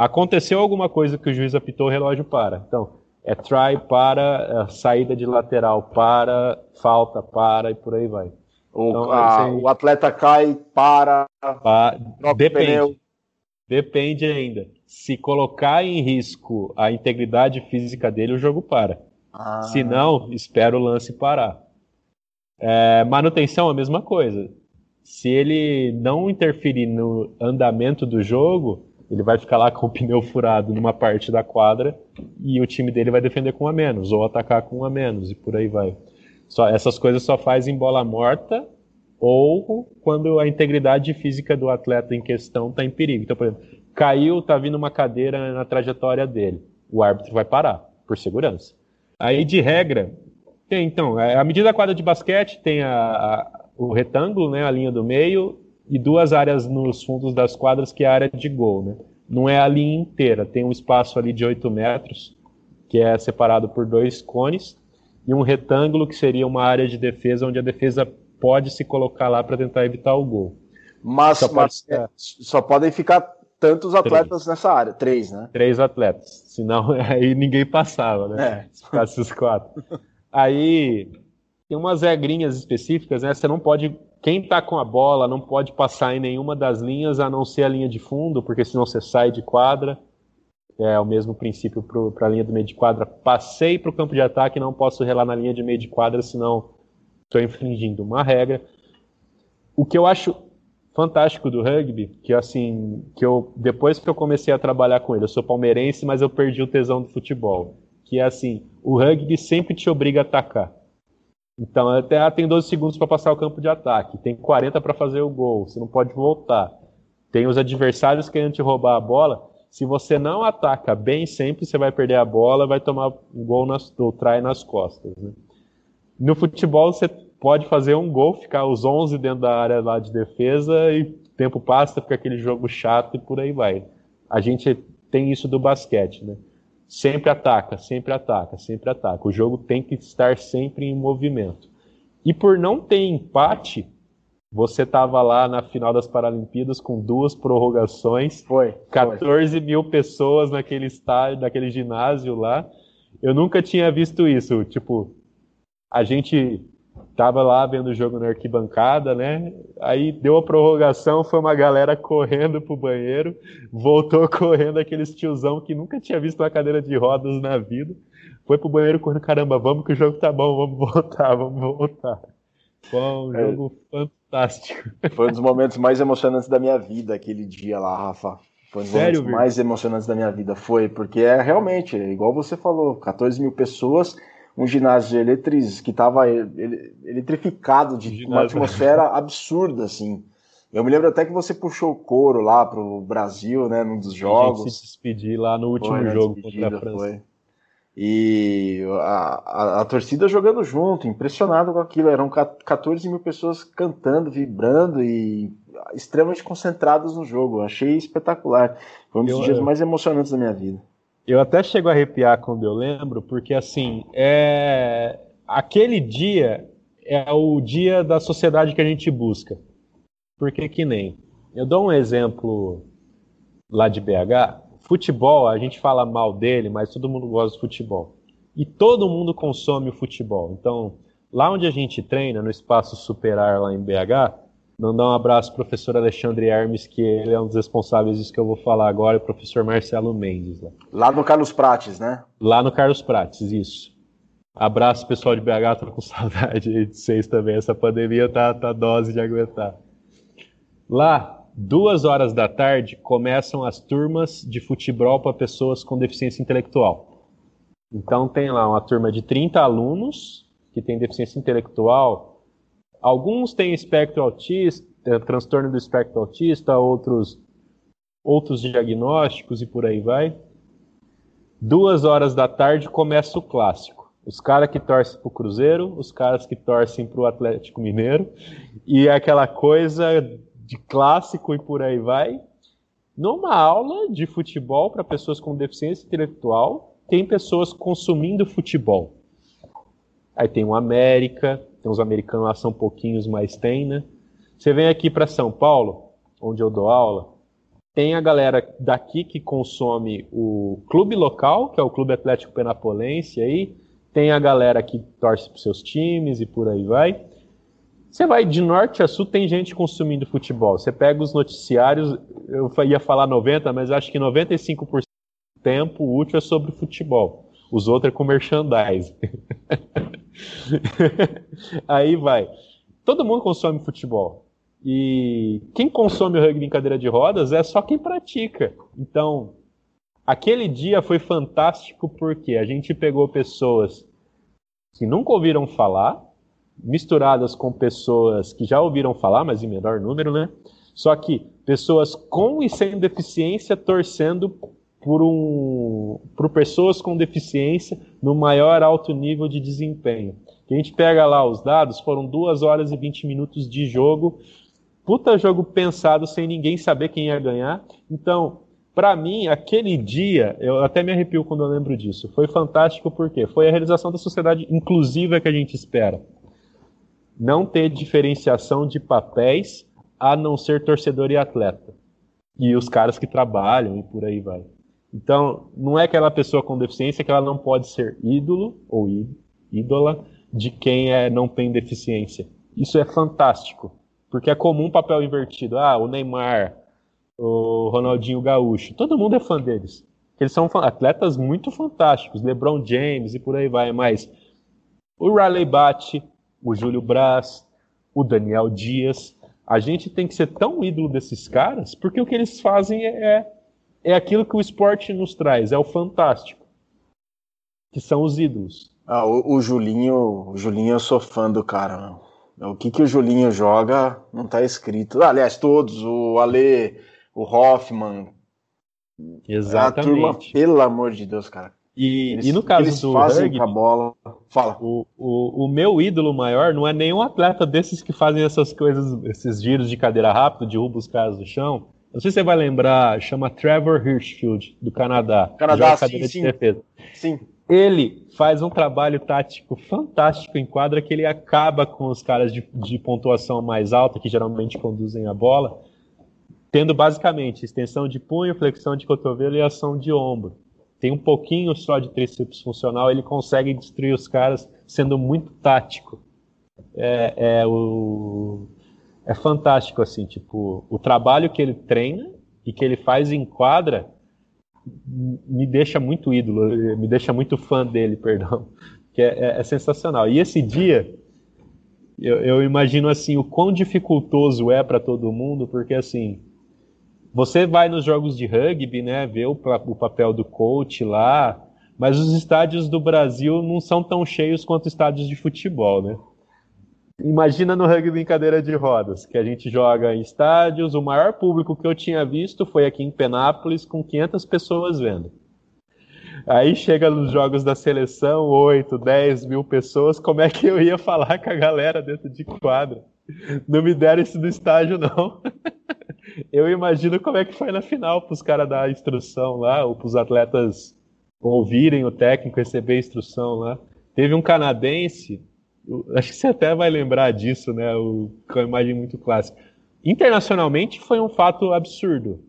Aconteceu alguma coisa que o juiz apitou, o relógio para. Então, é try para, é saída de lateral para, falta para e por aí vai. O, então, a, o atleta cai, para, pa, depende. Depende ainda. Se colocar em risco a integridade física dele, o jogo para. Ah. Se não, espera o lance parar. É, manutenção, a mesma coisa. Se ele não interferir no andamento do jogo, ele vai ficar lá com o pneu furado numa parte da quadra e o time dele vai defender com um a menos, ou atacar com um a menos, e por aí vai. Só, essas coisas só faz em bola morta ou quando a integridade física do atleta em questão está em perigo. Então, por exemplo, caiu, está vindo uma cadeira na trajetória dele. O árbitro vai parar, por segurança. Aí, de regra, tem, então, a medida da quadra de basquete tem a, a, o retângulo, né, a linha do meio, e duas áreas nos fundos das quadras, que é a área de gol. Né? Não é a linha inteira, tem um espaço ali de 8 metros, que é separado por dois cones, e um retângulo, que seria uma área de defesa, onde a defesa pode se colocar lá para tentar evitar o gol. Mas só, mas, pode... é, só podem ficar tantos atletas Três. nessa área, três, né? Três atletas, senão aí ninguém passava, né? É. Se ficasse os quatro. Aí tem umas regrinhas específicas, né? Você não pode. Quem tá com a bola não pode passar em nenhuma das linhas a não ser a linha de fundo, porque senão você sai de quadra. É o mesmo princípio para a linha do meio de quadra. Passei para o campo de ataque, não posso relar na linha de meio de quadra, senão estou infringindo uma regra. O que eu acho fantástico do rugby, que assim, que eu depois que eu comecei a trabalhar com ele, eu sou palmeirense, mas eu perdi o tesão do futebol, que é assim, o rugby sempre te obriga a atacar. Então, até ah, tem 12 segundos para passar o campo de ataque, tem 40 para fazer o gol, você não pode voltar. Tem os adversários querendo te roubar a bola. Se você não ataca bem sempre, você vai perder a bola, vai tomar um gol nas, trai nas costas. Né? No futebol, você pode fazer um gol, ficar os 11 dentro da área lá de defesa e tempo passa, fica aquele jogo chato e por aí vai. A gente tem isso do basquete, né? Sempre ataca, sempre ataca, sempre ataca. O jogo tem que estar sempre em movimento. E por não ter empate, você estava lá na final das Paralimpíadas com duas prorrogações. Foi. 14 foi. mil pessoas naquele estádio, naquele ginásio lá. Eu nunca tinha visto isso. Tipo, a gente tava lá vendo o jogo na arquibancada, né? Aí deu a prorrogação, foi uma galera correndo pro banheiro, voltou correndo aqueles tiozão que nunca tinha visto uma cadeira de rodas na vida. Foi pro banheiro correndo, caramba, vamos que o jogo tá bom, vamos voltar, vamos voltar. Foi um é, jogo fantástico. Foi um dos momentos mais emocionantes da minha vida aquele dia lá, Rafa. Foi um dos Sério, momentos mais emocionantes da minha vida. Foi, porque é realmente, igual você falou, 14 mil pessoas um ginásio eletriz, que estava eletrificado de uma atmosfera absurda, assim. Eu me lembro até que você puxou o couro lá pro Brasil, né, num dos jogos. A gente se despedir lá no último foi, jogo contra a França. Foi. E a, a, a, torcida jogando junto, impressionado com aquilo. Eram 14 mil pessoas cantando, vibrando e extremamente concentrados no jogo. achei espetacular. Foi um dos eu, dias mais emocionantes da minha vida. Eu até chego a arrepiar quando eu lembro, porque assim, é... aquele dia é o dia da sociedade que a gente busca. Porque que nem. Eu dou um exemplo lá de BH. Futebol, a gente fala mal dele, mas todo mundo gosta de futebol. E todo mundo consome o futebol. Então, lá onde a gente treina, no espaço Superar lá em BH, Mandar um abraço pro professor Alexandre Hermes, que ele é um dos responsáveis disso que eu vou falar agora, e o professor Marcelo Mendes. Lá. lá no Carlos Prates, né? Lá no Carlos Prates, isso. Abraço, pessoal de BH, tô com saudade de vocês também. Essa pandemia tá, tá dose de aguentar. Lá, duas horas da tarde, começam as turmas de futebol para pessoas com deficiência intelectual. Então tem lá uma turma de 30 alunos que tem deficiência intelectual, Alguns têm espectro autista, é, transtorno do espectro autista, outros outros diagnósticos e por aí vai. Duas horas da tarde começa o clássico. Os caras que torcem para o Cruzeiro, os caras que torcem para o Atlético Mineiro, e é aquela coisa de clássico e por aí vai. Numa aula de futebol para pessoas com deficiência intelectual, tem pessoas consumindo futebol. Aí tem o América, tem os americanos lá são pouquinhos, mas tem, né? Você vem aqui para São Paulo, onde eu dou aula, tem a galera daqui que consome o clube local, que é o Clube Atlético Penapolense aí, tem a galera que torce para seus times e por aí vai. Você vai de norte a sul, tem gente consumindo futebol. Você pega os noticiários, eu ia falar 90, mas acho que 95% do tempo útil é sobre futebol. Os outros é com merchandising. Aí vai. Todo mundo consome futebol. E quem consome o rugby em cadeira de rodas é só quem pratica. Então, aquele dia foi fantástico porque a gente pegou pessoas que nunca ouviram falar, misturadas com pessoas que já ouviram falar, mas em menor número, né? Só que pessoas com e sem deficiência torcendo por, um, por pessoas com deficiência no maior alto nível de desempenho. a gente pega lá os dados, foram 2 horas e 20 minutos de jogo Puta jogo pensado sem ninguém saber quem ia ganhar. Então, para mim, aquele dia, eu até me arrepio quando eu lembro disso. Foi fantástico porque foi a realização da sociedade inclusiva que a gente espera. Não ter diferenciação de papéis a não ser torcedor e atleta. E os caras que trabalham e por aí vai. Então, não é aquela pessoa com deficiência que ela não pode ser ídolo ou ídola de quem é, não tem deficiência. Isso é fantástico. Porque é comum papel invertido. Ah, o Neymar, o Ronaldinho Gaúcho. Todo mundo é fã deles. Eles são atletas muito fantásticos. LeBron James e por aí vai. Mas o Riley Bate, o Júlio Braz, o Daniel Dias. A gente tem que ser tão ídolo desses caras porque o que eles fazem é, é aquilo que o esporte nos traz. É o fantástico. Que são os ídolos. Ah, o, o Julinho, o Julinho, eu sou fã do cara, meu. O que, que o Julinho joga não tá escrito. Ah, aliás, todos, o Ale, o Hoffman. Exatamente. A turma, pelo amor de Deus, cara. E, eles, e no caso eles do fazem rugby, a bola. Fala. O, o, o meu ídolo maior não é nenhum atleta desses que fazem essas coisas, esses giros de cadeira rápido, derruba os caras do chão. Não sei se você vai lembrar, chama Trevor Hirschfield, do Canadá. Canadá, sim, sim. De sim. Ele faz um trabalho tático fantástico em quadra que ele acaba com os caras de, de pontuação mais alta, que geralmente conduzem a bola, tendo basicamente extensão de punho, flexão de cotovelo e ação de ombro. Tem um pouquinho só de tríceps funcional, ele consegue destruir os caras sendo muito tático. É, é, o, é fantástico, assim, tipo, o trabalho que ele treina e que ele faz em quadra me deixa muito ídolo, me deixa muito fã dele, perdão, que é, é, é sensacional. E esse dia, eu, eu, imagino assim o quão dificultoso é para todo mundo, porque assim, você vai nos jogos de rugby, né, vê o, o papel do coach lá, mas os estádios do Brasil não são tão cheios quanto estádios de futebol, né? Imagina no rugby em cadeira de rodas, que a gente joga em estádios. O maior público que eu tinha visto foi aqui em Penápolis, com 500 pessoas vendo. Aí chega nos jogos da seleção, 8, 10 mil pessoas. Como é que eu ia falar com a galera dentro de quadra? Não me deram isso do estágio, não. Eu imagino como é que foi na final para os caras dar instrução lá, ou para os atletas ouvirem o técnico, receber instrução lá. Teve um canadense acho que você até vai lembrar disso, né? O, com uma imagem muito clássica. Internacionalmente foi um fato absurdo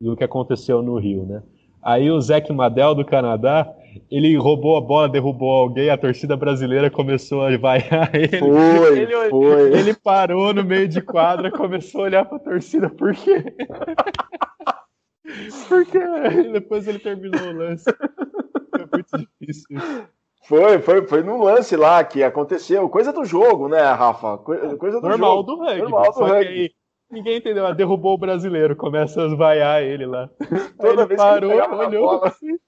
do que aconteceu no Rio, né? Aí o Zeke Madel do Canadá, ele roubou a bola, derrubou alguém, a torcida brasileira começou a vaiar ele. Foi, ele, foi. ele parou no meio de quadra, começou a olhar para a torcida, por quê? por quê? Depois ele terminou o lance. É muito difícil. Foi, foi, foi num lance lá que aconteceu. Coisa do jogo, né, Rafa? Coisa do Normal jogo. do rugby. Normal do rugby. Aí, ninguém entendeu. Ah, derrubou o brasileiro, começa a vaiar ele lá. Toda ele vez parou, que ele olhou assim.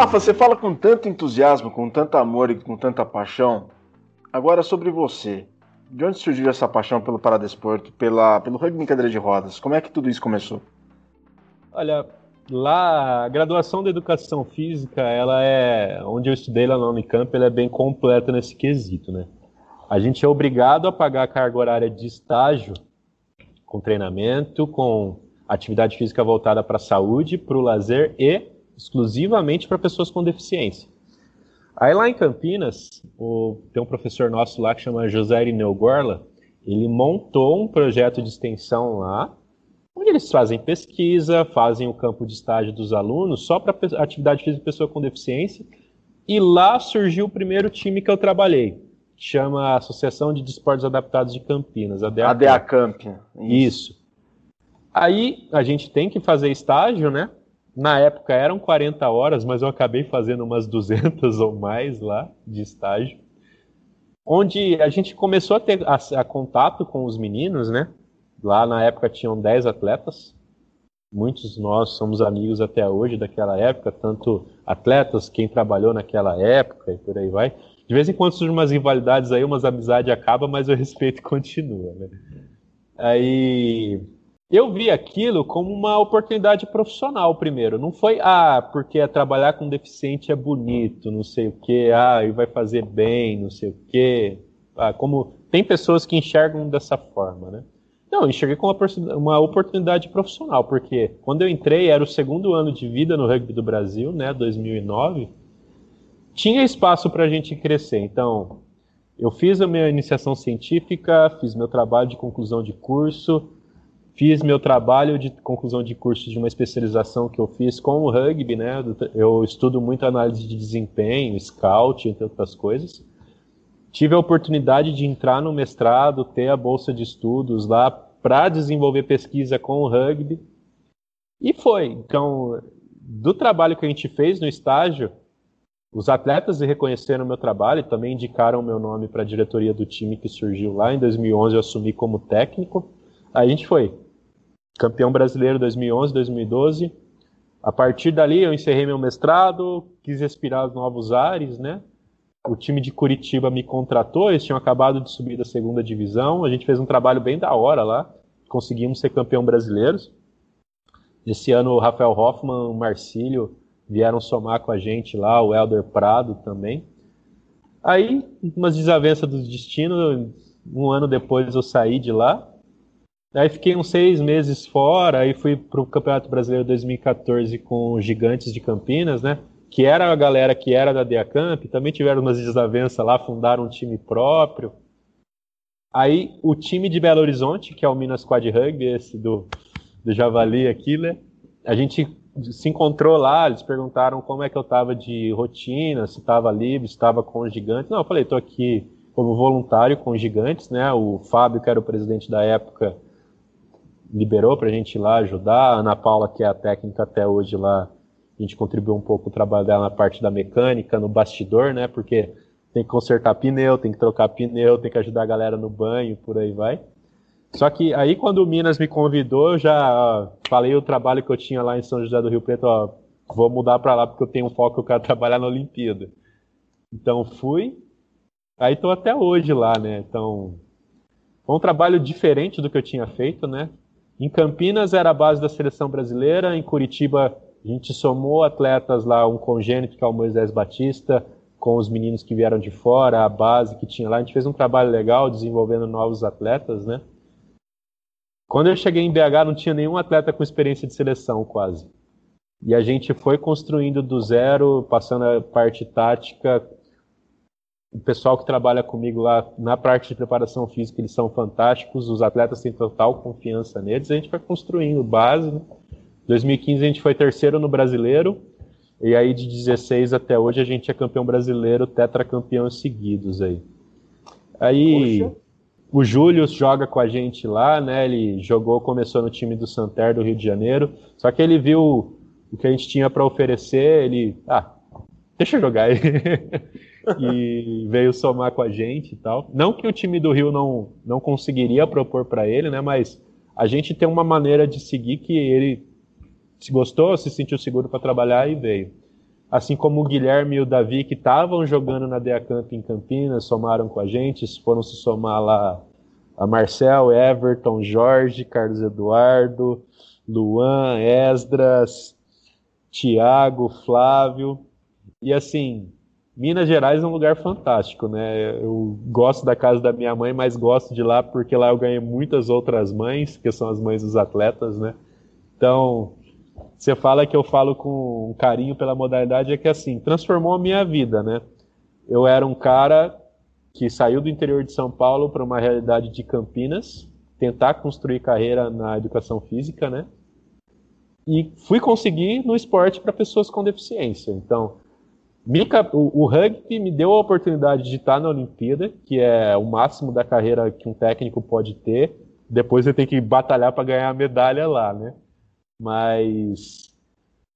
Rafa, você fala com tanto entusiasmo, com tanto amor e com tanta paixão. Agora sobre você. De onde surgiu essa paixão pelo paradesporto, pela, pelo rugby em cadeira de rodas? Como é que tudo isso começou? Olha, lá a graduação da educação física, ela é onde eu estudei lá na Unicamp, ela é bem completa nesse quesito, né? A gente é obrigado a pagar a carga horária de estágio com treinamento, com atividade física voltada para a saúde, para o lazer e exclusivamente para pessoas com deficiência. Aí lá em Campinas, o, tem um professor nosso lá que chama José Irineu Gorla, ele montou um projeto de extensão lá, onde eles fazem pesquisa, fazem o campo de estágio dos alunos só para atividade física de pessoa com deficiência, e lá surgiu o primeiro time que eu trabalhei, que chama Associação de Desportos Adaptados de Campinas, ADA, ADA Camp. Isso. Isso. Aí a gente tem que fazer estágio, né? Na época eram 40 horas, mas eu acabei fazendo umas 200 ou mais lá de estágio. Onde a gente começou a ter a, a contato com os meninos, né? Lá na época tinham 10 atletas. Muitos de nós somos amigos até hoje daquela época, tanto atletas, quem trabalhou naquela época e por aí vai. De vez em quando surgem umas rivalidades aí, umas amizades acabam, mas o respeito continua, né? Aí eu vi aquilo como uma oportunidade profissional primeiro. Não foi, ah, porque trabalhar com deficiente é bonito, não sei o quê, ah, e vai fazer bem, não sei o quê. Ah, como tem pessoas que enxergam dessa forma, né? Não, enxerguei como uma oportunidade profissional, porque quando eu entrei, era o segundo ano de vida no rugby do Brasil, né, 2009, tinha espaço para a gente crescer. Então, eu fiz a minha iniciação científica, fiz meu trabalho de conclusão de curso, Fiz meu trabalho de conclusão de curso de uma especialização que eu fiz com o rugby, né? Eu estudo muito análise de desempenho, scout, entre outras coisas. Tive a oportunidade de entrar no mestrado, ter a bolsa de estudos lá para desenvolver pesquisa com o rugby. E foi. Então, do trabalho que a gente fez no estágio, os atletas reconheceram meu trabalho e também indicaram meu nome para a diretoria do time que surgiu lá. Em 2011 eu assumi como técnico. A gente foi campeão brasileiro 2011, 2012. A partir dali eu encerrei meu mestrado, quis respirar novos ares, né? O time de Curitiba me contratou, eles tinham acabado de subir da segunda divisão. A gente fez um trabalho bem da hora lá, conseguimos ser campeão brasileiros. Esse ano o Rafael Hoffman, o Marcílio vieram somar com a gente lá, o Elder Prado também. Aí, umas desavenças do destino, um ano depois eu saí de lá, Aí fiquei uns seis meses fora, aí fui para o Campeonato Brasileiro 2014 com os Gigantes de Campinas, né? Que era a galera que era da Deacamp, também tiveram umas desavenças lá, fundaram um time próprio. Aí o time de Belo Horizonte, que é o Minas Quad Rugby, esse do, do Javali aqui, né? A gente se encontrou lá, eles perguntaram como é que eu tava de rotina, se estava livre, se estava com os gigantes. Não, eu falei, tô aqui como voluntário com os gigantes, né? O Fábio, que era o presidente da época, liberou para a gente ir lá ajudar. A Ana Paula, que é a técnica até hoje lá, a gente contribuiu um pouco o trabalho dela na parte da mecânica, no bastidor, né? Porque tem que consertar pneu, tem que trocar pneu, tem que ajudar a galera no banho, por aí vai. Só que aí quando o Minas me convidou, eu já falei o trabalho que eu tinha lá em São José do Rio Preto, ó, vou mudar para lá porque eu tenho um foco, eu quero trabalhar na Olimpíada. Então fui, aí estou até hoje lá, né? Então foi um trabalho diferente do que eu tinha feito, né? Em Campinas era a base da seleção brasileira, em Curitiba a gente somou atletas lá, um congênito que é o Moisés Batista, com os meninos que vieram de fora, a base que tinha lá. A gente fez um trabalho legal desenvolvendo novos atletas, né? Quando eu cheguei em BH não tinha nenhum atleta com experiência de seleção quase. E a gente foi construindo do zero, passando a parte tática, o pessoal que trabalha comigo lá na parte de preparação física, eles são fantásticos, os atletas têm total confiança neles, a gente vai construindo base. Né? 2015 a gente foi terceiro no brasileiro, e aí de 16 até hoje a gente é campeão brasileiro, tetracampeões seguidos aí. Aí Poxa. o Júlio joga com a gente lá, né? Ele jogou, começou no time do Santer do Rio de Janeiro, só que ele viu o que a gente tinha para oferecer, ele, ah, deixa eu jogar aí. e veio somar com a gente e tal. Não que o time do Rio não, não conseguiria propor para ele, né? Mas a gente tem uma maneira de seguir que ele se gostou, se sentiu seguro para trabalhar e veio. Assim como o Guilherme e o Davi, que estavam jogando na Deacamp em Campinas, somaram com a gente, foram se somar lá a Marcel, Everton, Jorge, Carlos Eduardo, Luan, Esdras, Tiago, Flávio. E assim, Minas Gerais é um lugar fantástico, né? Eu gosto da casa da minha mãe, mas gosto de lá porque lá eu ganhei muitas outras mães, que são as mães dos atletas, né? Então, você fala que eu falo com carinho pela modalidade, é que assim, transformou a minha vida, né? Eu era um cara que saiu do interior de São Paulo para uma realidade de Campinas, tentar construir carreira na educação física, né? E fui conseguir no esporte para pessoas com deficiência. Então, o, o rugby me deu a oportunidade de estar na Olimpíada, que é o máximo da carreira que um técnico pode ter. Depois ele tem que batalhar para ganhar a medalha lá, né? Mas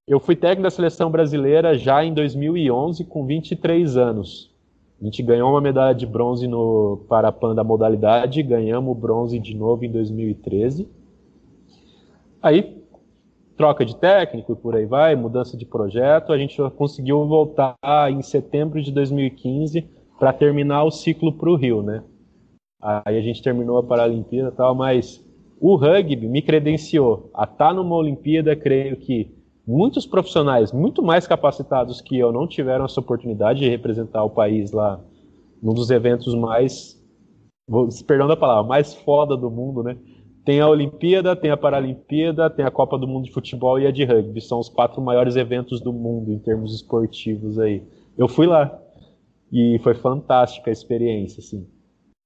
eu fui técnico da seleção brasileira já em 2011 com 23 anos. A gente ganhou uma medalha de bronze no Parapan da modalidade, ganhamos bronze de novo em 2013. Aí troca de técnico e por aí vai, mudança de projeto, a gente conseguiu voltar em setembro de 2015 para terminar o ciclo para o Rio, né? Aí a gente terminou a Paralimpíada e tal, mas o rugby me credenciou a estar tá numa Olimpíada, creio que muitos profissionais muito mais capacitados que eu não tiveram essa oportunidade de representar o país lá num dos eventos mais, perdão da palavra, mais foda do mundo, né? Tem a Olimpíada, tem a Paralimpíada, tem a Copa do Mundo de Futebol e a de Rugby. São os quatro maiores eventos do mundo em termos esportivos aí. Eu fui lá e foi fantástica a experiência, assim.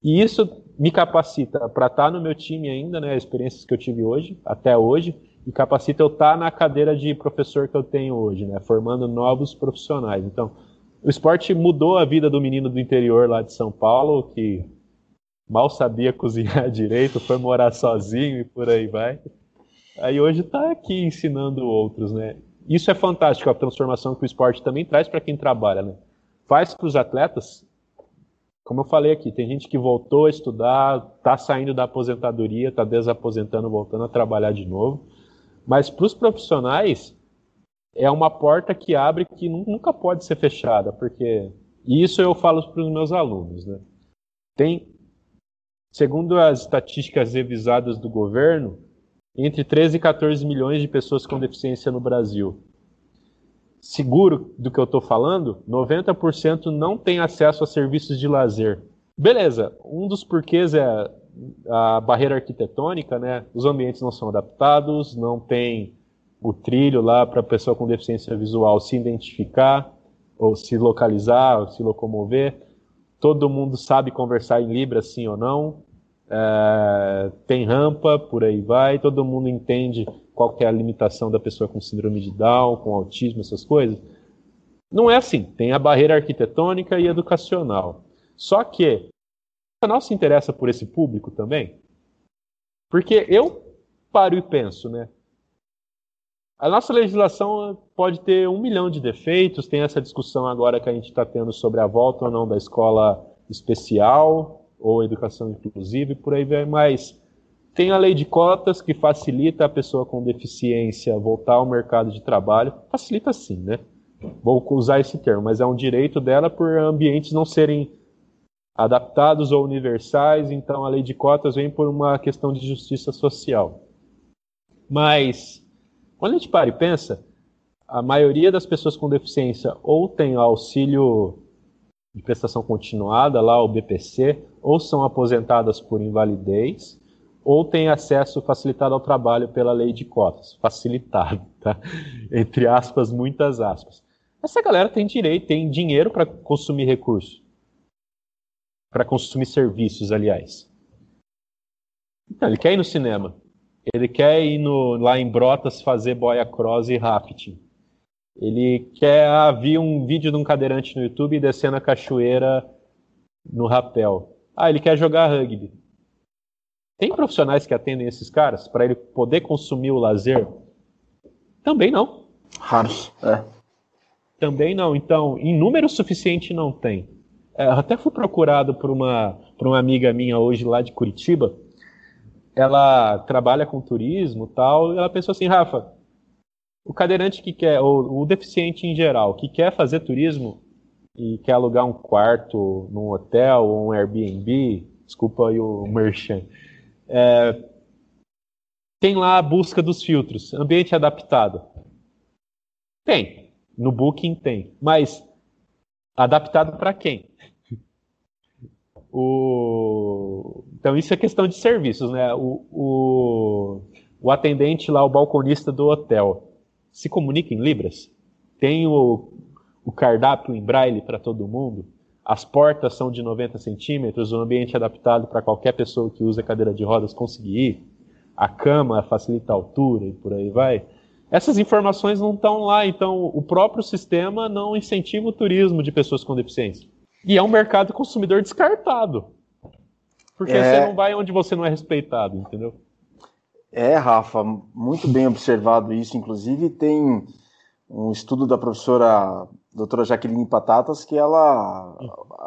E isso me capacita para estar tá no meu time ainda, né? As experiências que eu tive hoje, até hoje, e capacita eu estar tá na cadeira de professor que eu tenho hoje, né? Formando novos profissionais. Então, o esporte mudou a vida do menino do interior lá de São Paulo, que mal sabia cozinhar direito, foi morar sozinho e por aí vai. Aí hoje está aqui ensinando outros, né? Isso é fantástico, a transformação que o esporte também traz para quem trabalha, né? Faz para os atletas, como eu falei aqui, tem gente que voltou a estudar, está saindo da aposentadoria, está desaposentando, voltando a trabalhar de novo. Mas para os profissionais, é uma porta que abre que nunca pode ser fechada, porque e isso eu falo para os meus alunos, né? Tem, segundo as estatísticas revisadas do governo, entre 13 e 14 milhões de pessoas com deficiência no Brasil. Seguro do que eu estou falando, 90% não tem acesso a serviços de lazer. Beleza, um dos porquês é a barreira arquitetônica, né? Os ambientes não são adaptados, não tem o trilho lá para a pessoa com deficiência visual se identificar, ou se localizar, ou se locomover. Todo mundo sabe conversar em Libras, sim ou não. É, tem rampa, por aí vai. Todo mundo entende qual é a limitação da pessoa com síndrome de Down, com autismo, essas coisas. Não é assim. Tem a barreira arquitetônica e educacional. Só que o canal se interessa por esse público também? Porque eu paro e penso, né? A nossa legislação pode ter um milhão de defeitos, tem essa discussão agora que a gente está tendo sobre a volta ou não da escola especial ou educação inclusiva e por aí vai, mas tem a lei de cotas que facilita a pessoa com deficiência voltar ao mercado de trabalho. Facilita sim, né? Vou usar esse termo, mas é um direito dela por ambientes não serem adaptados ou universais, então a lei de cotas vem por uma questão de justiça social. Mas quando a gente para e pensa, a maioria das pessoas com deficiência ou tem auxílio de prestação continuada, lá o BPC, ou são aposentadas por invalidez, ou têm acesso facilitado ao trabalho pela lei de cotas. Facilitado, tá? Entre aspas, muitas aspas. Essa galera tem direito, tem dinheiro para consumir recursos. Para consumir serviços, aliás. Então, ele quer ir no cinema. Ele quer ir no, lá em Brotas fazer boia cross e rafting. Ele quer ah, vir um vídeo de um cadeirante no YouTube descendo a cachoeira no rapel. Ah, ele quer jogar rugby. Tem profissionais que atendem esses caras para ele poder consumir o lazer? Também não. Raros, é. Também não. Então, em número suficiente não tem. É, até fui procurado por uma, por uma amiga minha hoje lá de Curitiba ela trabalha com turismo tal, e ela pensou assim, Rafa, o cadeirante que quer, ou o deficiente em geral, que quer fazer turismo e quer alugar um quarto num hotel ou um Airbnb, desculpa aí o merchan, é, tem lá a busca dos filtros, ambiente adaptado. Tem, no Booking tem, mas adaptado para quem? O... Então, isso é questão de serviços, né? O, o, o atendente lá, o balconista do hotel, se comunica em Libras? Tem o, o cardápio em braille para todo mundo? As portas são de 90 centímetros, o ambiente adaptado para qualquer pessoa que usa cadeira de rodas conseguir ir? A cama facilita a altura e por aí vai? Essas informações não estão lá, então o próprio sistema não incentiva o turismo de pessoas com deficiência. E é um mercado consumidor descartado. Porque é... você não vai onde você não é respeitado, entendeu? É, Rafa, muito bem observado isso. Inclusive, tem um estudo da professora doutora Jaqueline Patatas que ela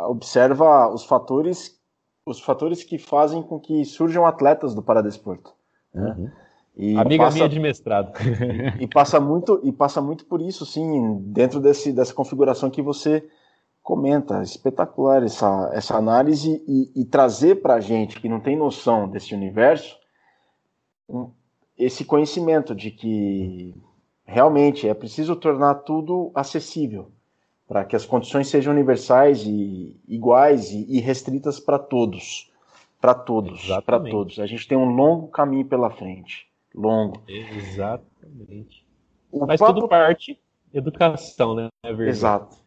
observa os fatores os fatores que fazem com que surjam atletas do paradesporto. Né? Uhum. E Amiga passa, minha de mestrado. e passa muito e passa muito por isso, sim, dentro desse, dessa configuração que você comenta. Espetacular essa, essa análise e, e trazer para a gente que não tem noção desse universo um, esse conhecimento de que realmente é preciso tornar tudo acessível para que as condições sejam universais e iguais e, e restritas para todos, para todos, para todos. A gente tem um longo caminho pela frente, longo. Exatamente. O Mas papo... tudo parte educação, né? Exato.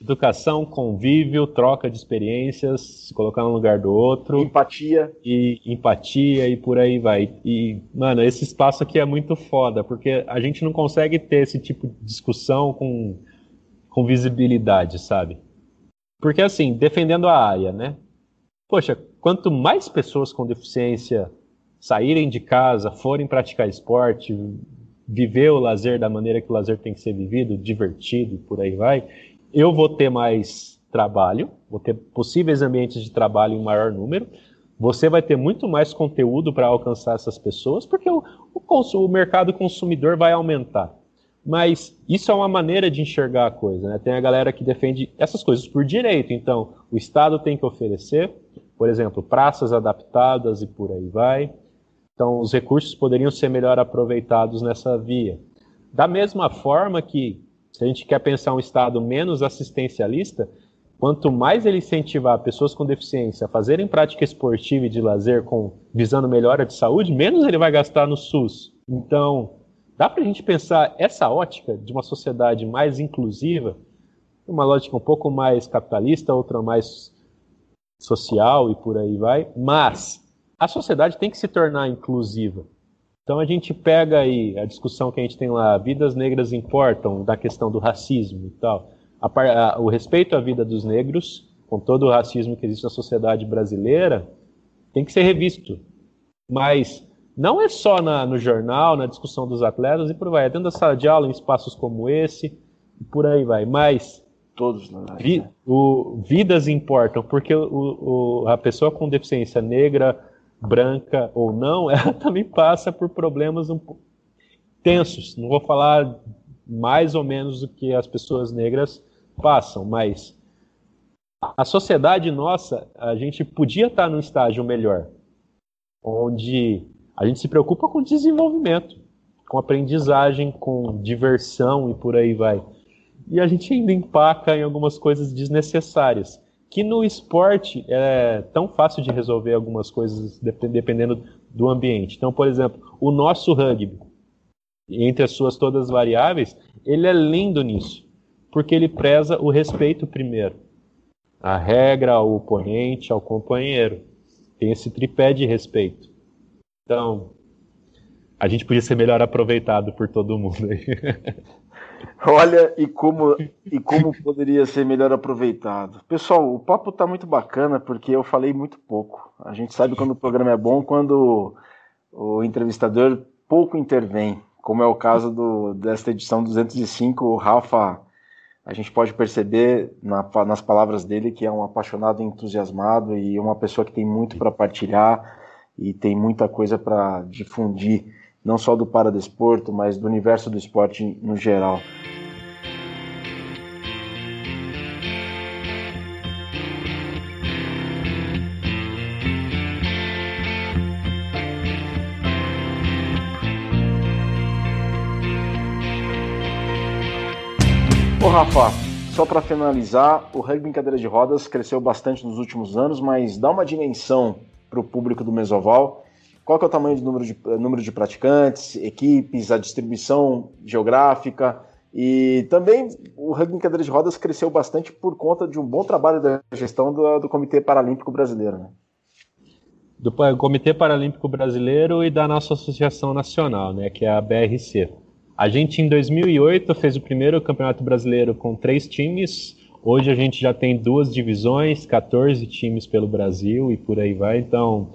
Educação, convívio, troca de experiências, se colocar no lugar do outro. Empatia. E empatia e por aí vai. E, mano, esse espaço aqui é muito foda, porque a gente não consegue ter esse tipo de discussão com, com visibilidade, sabe? Porque, assim, defendendo a área, né? Poxa, quanto mais pessoas com deficiência saírem de casa, forem praticar esporte, viver o lazer da maneira que o lazer tem que ser vivido, divertido e por aí vai, eu vou ter mais trabalho, vou ter possíveis ambientes de trabalho em maior número, você vai ter muito mais conteúdo para alcançar essas pessoas, porque o, o, o, mercado consumidor vai aumentar. Mas isso é uma maneira de enxergar a coisa. Né? Tem a galera que defende essas coisas por direito. Então, o Estado tem que oferecer, por exemplo, praças adaptadas e por aí vai. Então, os recursos poderiam ser melhor aproveitados nessa via. Da mesma forma que se a gente quer pensar um Estado menos assistencialista, quanto mais ele incentivar pessoas com deficiência a fazerem prática esportiva e de lazer com visando melhora de saúde, menos ele vai gastar no SUS. Então, dá para a gente pensar essa ótica de uma sociedade mais inclusiva, uma lógica um pouco mais capitalista, outra mais social e por aí vai, mas a sociedade tem que se tornar inclusiva. Então a gente pega aí a discussão que a gente tem lá, vidas negras importam, da questão do racismo e tal. A, a, o respeito à vida dos negros, com todo o racismo que existe na sociedade brasileira, tem que ser revisto. Mas não é só na, no jornal, na discussão dos atletas e por aí vai. É dentro da sala de aula, em espaços como esse, e por aí vai. Mas. Todos, na vi, né? o, Vidas importam, porque o, o, a pessoa com deficiência negra branca ou não, ela também passa por problemas um pouco tensos. Não vou falar mais ou menos do que as pessoas negras passam, mas a sociedade nossa, a gente podia estar num estágio melhor, onde a gente se preocupa com desenvolvimento, com aprendizagem, com diversão e por aí vai. E a gente ainda empaca em algumas coisas desnecessárias que no esporte é tão fácil de resolver algumas coisas dependendo do ambiente. Então, por exemplo, o nosso rugby, entre as suas todas variáveis, ele é lindo nisso, porque ele preza o respeito primeiro. A regra ao oponente, ao companheiro. Tem esse tripé de respeito. Então, a gente podia ser melhor aproveitado por todo mundo. Olha, e como, e como poderia ser melhor aproveitado. Pessoal, o papo está muito bacana porque eu falei muito pouco. A gente sabe quando o programa é bom quando o entrevistador pouco intervém, como é o caso do, desta edição 205. O Rafa, a gente pode perceber na, nas palavras dele que é um apaixonado entusiasmado e uma pessoa que tem muito para partilhar e tem muita coisa para difundir não só do paradesporto, mas do universo do esporte no geral. Ô Rafa, só para finalizar, o rugby em cadeira de rodas cresceu bastante nos últimos anos, mas dá uma dimensão para o público do Mesoval qual que é o tamanho do número de, eh, número de praticantes, equipes, a distribuição geográfica e também o rugby em cadeira de rodas cresceu bastante por conta de um bom trabalho da gestão do, do Comitê Paralímpico Brasileiro, né? Do Comitê Paralímpico Brasileiro e da nossa associação nacional, né, que é a BRC. A gente em 2008 fez o primeiro Campeonato Brasileiro com três times. Hoje a gente já tem duas divisões, 14 times pelo Brasil e por aí vai. Então,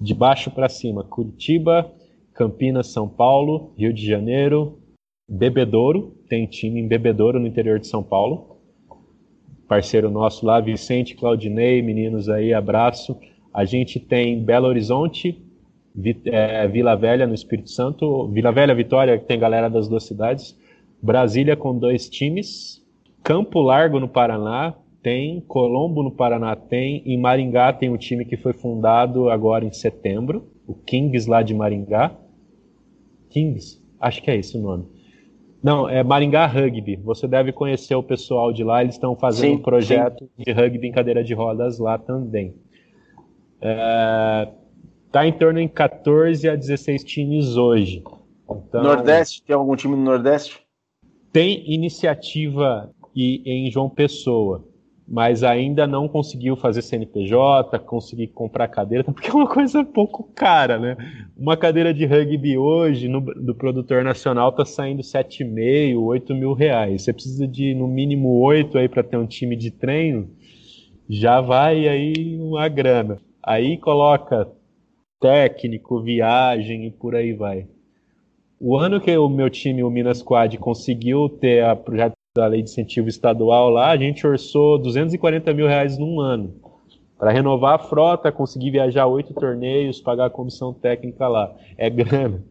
de baixo para cima, Curitiba, Campinas, São Paulo, Rio de Janeiro, Bebedouro, tem time em Bebedouro no interior de São Paulo. Parceiro nosso lá, Vicente, Claudinei, meninos aí, abraço. A gente tem Belo Horizonte, é, Vila Velha no Espírito Santo, Vila Velha, Vitória, que tem galera das duas cidades. Brasília com dois times, Campo Largo no Paraná, tem, Colombo no Paraná tem, em Maringá tem um time que foi fundado agora em setembro. o Kings lá de Maringá. Kings? Acho que é esse o nome. Não, é Maringá Rugby. Você deve conhecer o pessoal de lá, eles estão fazendo sim, um projeto sim. de rugby em cadeira de rodas lá também. É, tá em torno de 14 a 16 times hoje. Então, Nordeste, tem algum time no Nordeste? Tem iniciativa e, em João Pessoa mas ainda não conseguiu fazer CNPJ, conseguir comprar cadeira, porque é uma coisa pouco cara, né? Uma cadeira de rugby hoje, no, do produtor nacional, tá saindo 7,5, 8 mil reais. Você precisa de, no mínimo, 8 aí para ter um time de treino, já vai aí uma grana. Aí coloca técnico, viagem e por aí vai. O ano que o meu time, o Minas Quad, conseguiu ter a projeto da lei de incentivo estadual lá, a gente orçou 240 mil reais num ano para renovar a frota, conseguir viajar oito torneios, pagar a comissão técnica lá. É grana,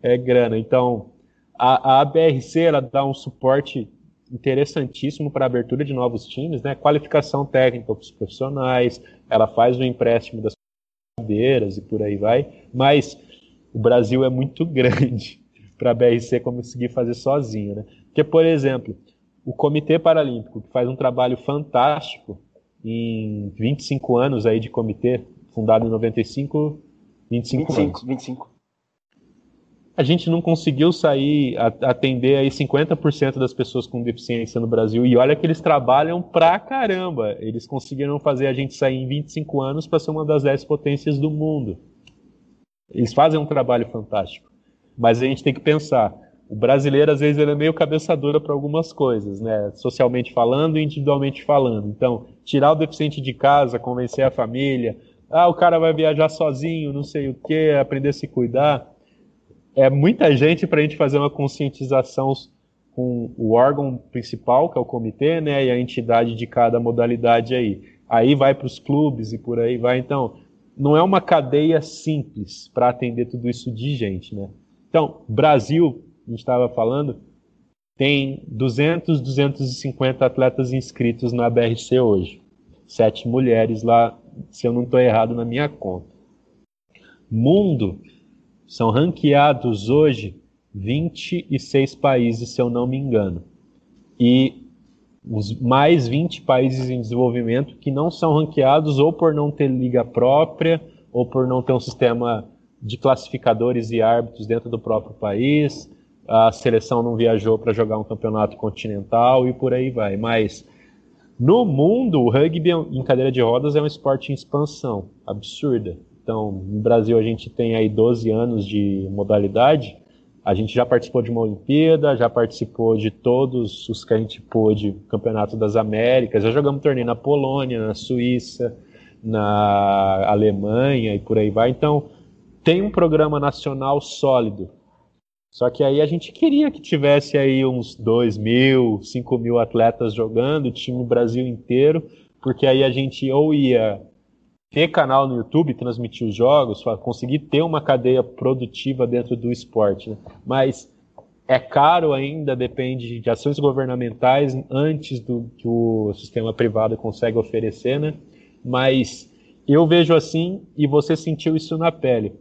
é grana. Então, a, a ABRC ela dá um suporte interessantíssimo para a abertura de novos times, né? Qualificação técnica para os profissionais, ela faz o empréstimo das cadeiras e por aí vai, mas o Brasil é muito grande para a BRC conseguir fazer sozinho, né? Porque, por exemplo, o Comitê Paralímpico, que faz um trabalho fantástico em 25 anos aí de comitê, fundado em 95, 25, 25 anos. 25. A gente não conseguiu sair, atender aí 50% das pessoas com deficiência no Brasil. E olha que eles trabalham pra caramba. Eles conseguiram fazer a gente sair em 25 anos para ser uma das 10 potências do mundo. Eles fazem um trabalho fantástico. Mas a gente tem que pensar, o brasileiro, às vezes, ele é meio cabeça dura para algumas coisas, né? Socialmente falando e individualmente falando. Então, tirar o deficiente de casa, convencer a família, ah, o cara vai viajar sozinho, não sei o quê, aprender a se cuidar. É muita gente para a gente fazer uma conscientização com o órgão principal, que é o comitê, né? E a entidade de cada modalidade aí. Aí vai para os clubes e por aí vai. Então, não é uma cadeia simples para atender tudo isso de gente, né? Então, Brasil, a gente estava falando, tem 200, 250 atletas inscritos na BRC hoje. Sete mulheres lá, se eu não estou errado na minha conta. Mundo, são ranqueados hoje 26 países, se eu não me engano. E os mais 20 países em desenvolvimento que não são ranqueados ou por não ter liga própria, ou por não ter um sistema de classificadores e árbitros dentro do próprio país, a seleção não viajou para jogar um campeonato continental e por aí vai. Mas no mundo, o rugby em cadeira de rodas é um esporte em expansão absurda. Então, no Brasil a gente tem aí 12 anos de modalidade. A gente já participou de uma Olimpíada, já participou de todos os que a gente pôde, Campeonato das Américas, já jogamos torneio na Polônia, na Suíça, na Alemanha e por aí vai. Então, tem um programa nacional sólido só que aí a gente queria que tivesse aí uns 2 mil, 5 mil atletas jogando, time Brasil inteiro, porque aí a gente ou ia ter canal no YouTube, transmitir os jogos, conseguir ter uma cadeia produtiva dentro do esporte. Né? Mas é caro ainda, depende de ações governamentais antes do que o sistema privado consegue oferecer, né? Mas eu vejo assim e você sentiu isso na pele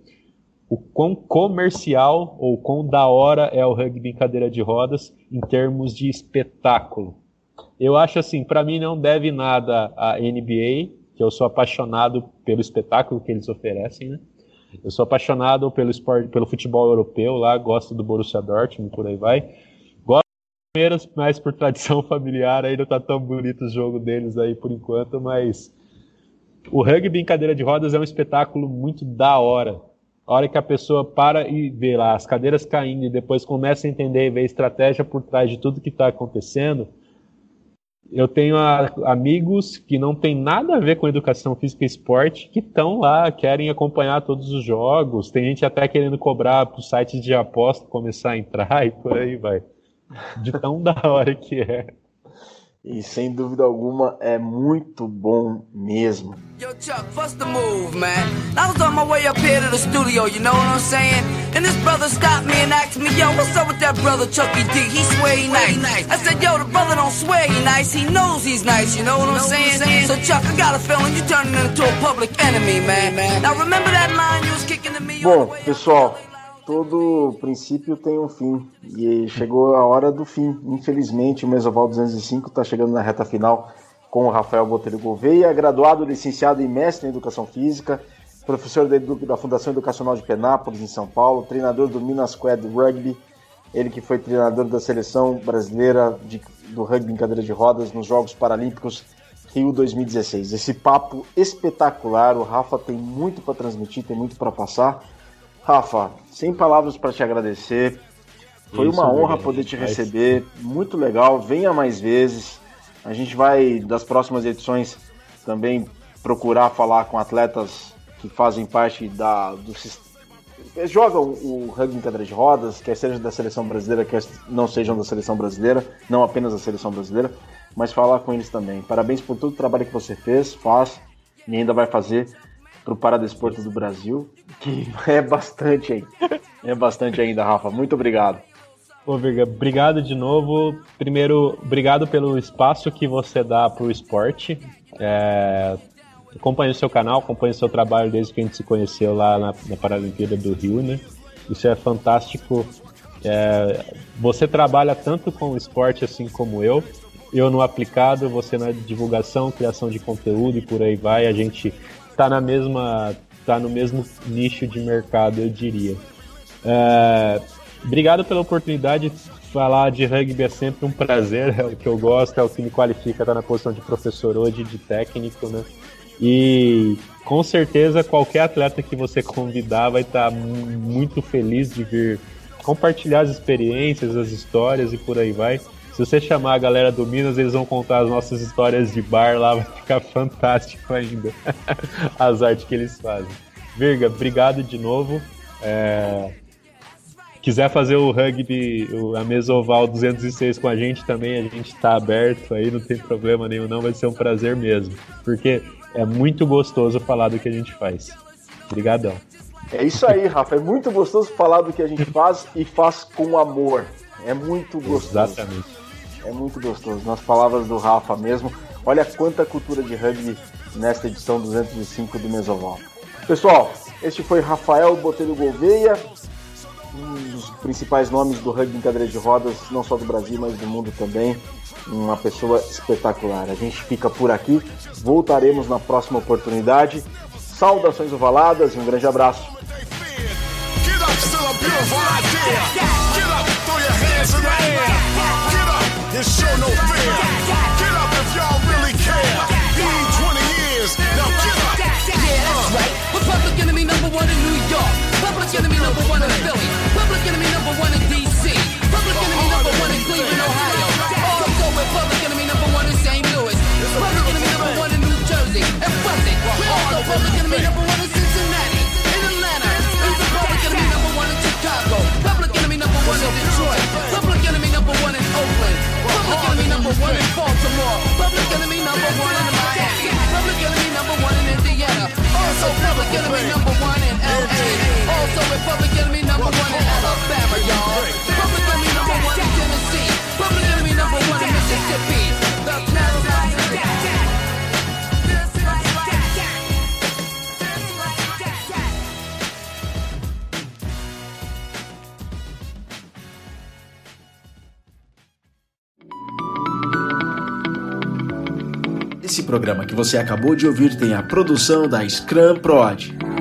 o quão comercial ou quão da hora é o rugby em cadeira de rodas em termos de espetáculo. Eu acho assim, para mim não deve nada à NBA, que eu sou apaixonado pelo espetáculo que eles oferecem, né? Eu sou apaixonado pelo esporte, pelo futebol europeu lá, gosto do Borussia Dortmund, por aí vai. Gosto mais por tradição familiar, ainda tá tão bonito o jogo deles aí por enquanto, mas o rugby em cadeira de rodas é um espetáculo muito da hora a hora que a pessoa para e vê lá as cadeiras caindo e depois começa a entender e ver a estratégia por trás de tudo que está acontecendo, eu tenho a, amigos que não tem nada a ver com educação física e esporte que estão lá, querem acompanhar todos os jogos. Tem gente até querendo cobrar para os sites de aposta começar a entrar e por aí vai. De tão da hora que é. E sem dúvida alguma é muito bom mesmo. Yo, Chuck, what's the move, man? I was on my way up here to the studio, you know what I'm saying? And this brother stopped me and asked me, yo, what's up with that brother Chucky D? He swear he nice. I said, yo, the brother don't swear he nice, he knows he's nice, you know what I'm saying? So Chuck, I got a feeling you turning into a public enemy, man. Now remember that line you was kicking to me? Bom, pessoal, todo princípio tem um fim e chegou a hora do fim. Infelizmente, o Mesoval 205 está chegando na reta final com o Rafael Botelho Gouveia, graduado, licenciado e mestre em Educação Física, professor da Fundação Educacional de Penápolis, em São Paulo, treinador do Minas Squad Rugby, ele que foi treinador da seleção brasileira de, do rugby em cadeira de rodas nos Jogos Paralímpicos Rio 2016. Esse papo espetacular, o Rafa tem muito para transmitir, tem muito para passar. Rafa, sem palavras para te agradecer. Foi Isso, uma honra poder te receber. Muito legal. Venha mais vezes. A gente vai, das próximas edições, também procurar falar com atletas que fazem parte da, do jogam o rugby em cadeira de rodas, quer seja da seleção brasileira, quer não sejam da seleção brasileira, não apenas da seleção brasileira, mas falar com eles também. Parabéns por todo o trabalho que você fez, faz e ainda vai fazer para o Paradesporto do Brasil, que é bastante aí. É bastante ainda, Rafa. Muito obrigado. Obrigado de novo. Primeiro, obrigado pelo espaço que você dá para o esporte. É, acompanho o seu canal, acompanho o seu trabalho desde que a gente se conheceu lá na, na Paralimpíada do Rio, né? Isso é fantástico. É, você trabalha tanto com o esporte assim como eu. Eu no aplicado, você na divulgação, criação de conteúdo e por aí vai. A gente tá na mesma tá no mesmo nicho de mercado, eu diria. É, obrigado pela oportunidade. Falar de rugby é sempre um prazer, é o que eu gosto, é o que me qualifica estar na posição de professor hoje, de técnico, né? E com certeza qualquer atleta que você convidar vai estar muito feliz de vir compartilhar as experiências, as histórias e por aí vai. Se você chamar a galera do Minas, eles vão contar as nossas histórias de bar lá, vai ficar fantástico ainda. as artes que eles fazem. Virga, obrigado de novo. É... Quiser fazer o rugby, a Mesoval 206 com a gente também, a gente está aberto aí, não tem problema nenhum, não, vai ser um prazer mesmo. Porque é muito gostoso falar do que a gente faz. Obrigadão. É isso aí, Rafa. É muito gostoso falar do que a gente faz e faz com amor. É muito gostoso. Exatamente. É muito gostoso. Nas palavras do Rafa mesmo, olha quanta cultura de rugby nesta edição 205 do Mesoval. Pessoal, este foi Rafael Botelho Gouveia, um dos principais nomes do rugby em cadeira de rodas, não só do Brasil, mas do mundo também. Uma pessoa espetacular. A gente fica por aqui, voltaremos na próxima oportunidade. Saudações ovaladas e um grande abraço. Get up, and show no fear. Get up if y'all really care. Need 20 years, now get up. Yeah, that's right. We're public enemy number one in New York. Public enemy number one in Philly. Public enemy number one in D.C. Public enemy number one in Cleveland, Ohio. Also, we're public enemy number one in St. Louis. Public enemy number one in New Jersey. And Buzzing. We're also public enemy number one Public enemy number one in Baltimore. Public enemy number one in Miami. Public enemy number one in Indiana. Also public enemy number one in LA. Also public enemy number one in Alabama, y'all. Public enemy number one in Tennessee. Public enemy number one in Mississippi. Programa que você acabou de ouvir tem a produção da Scrum Prod.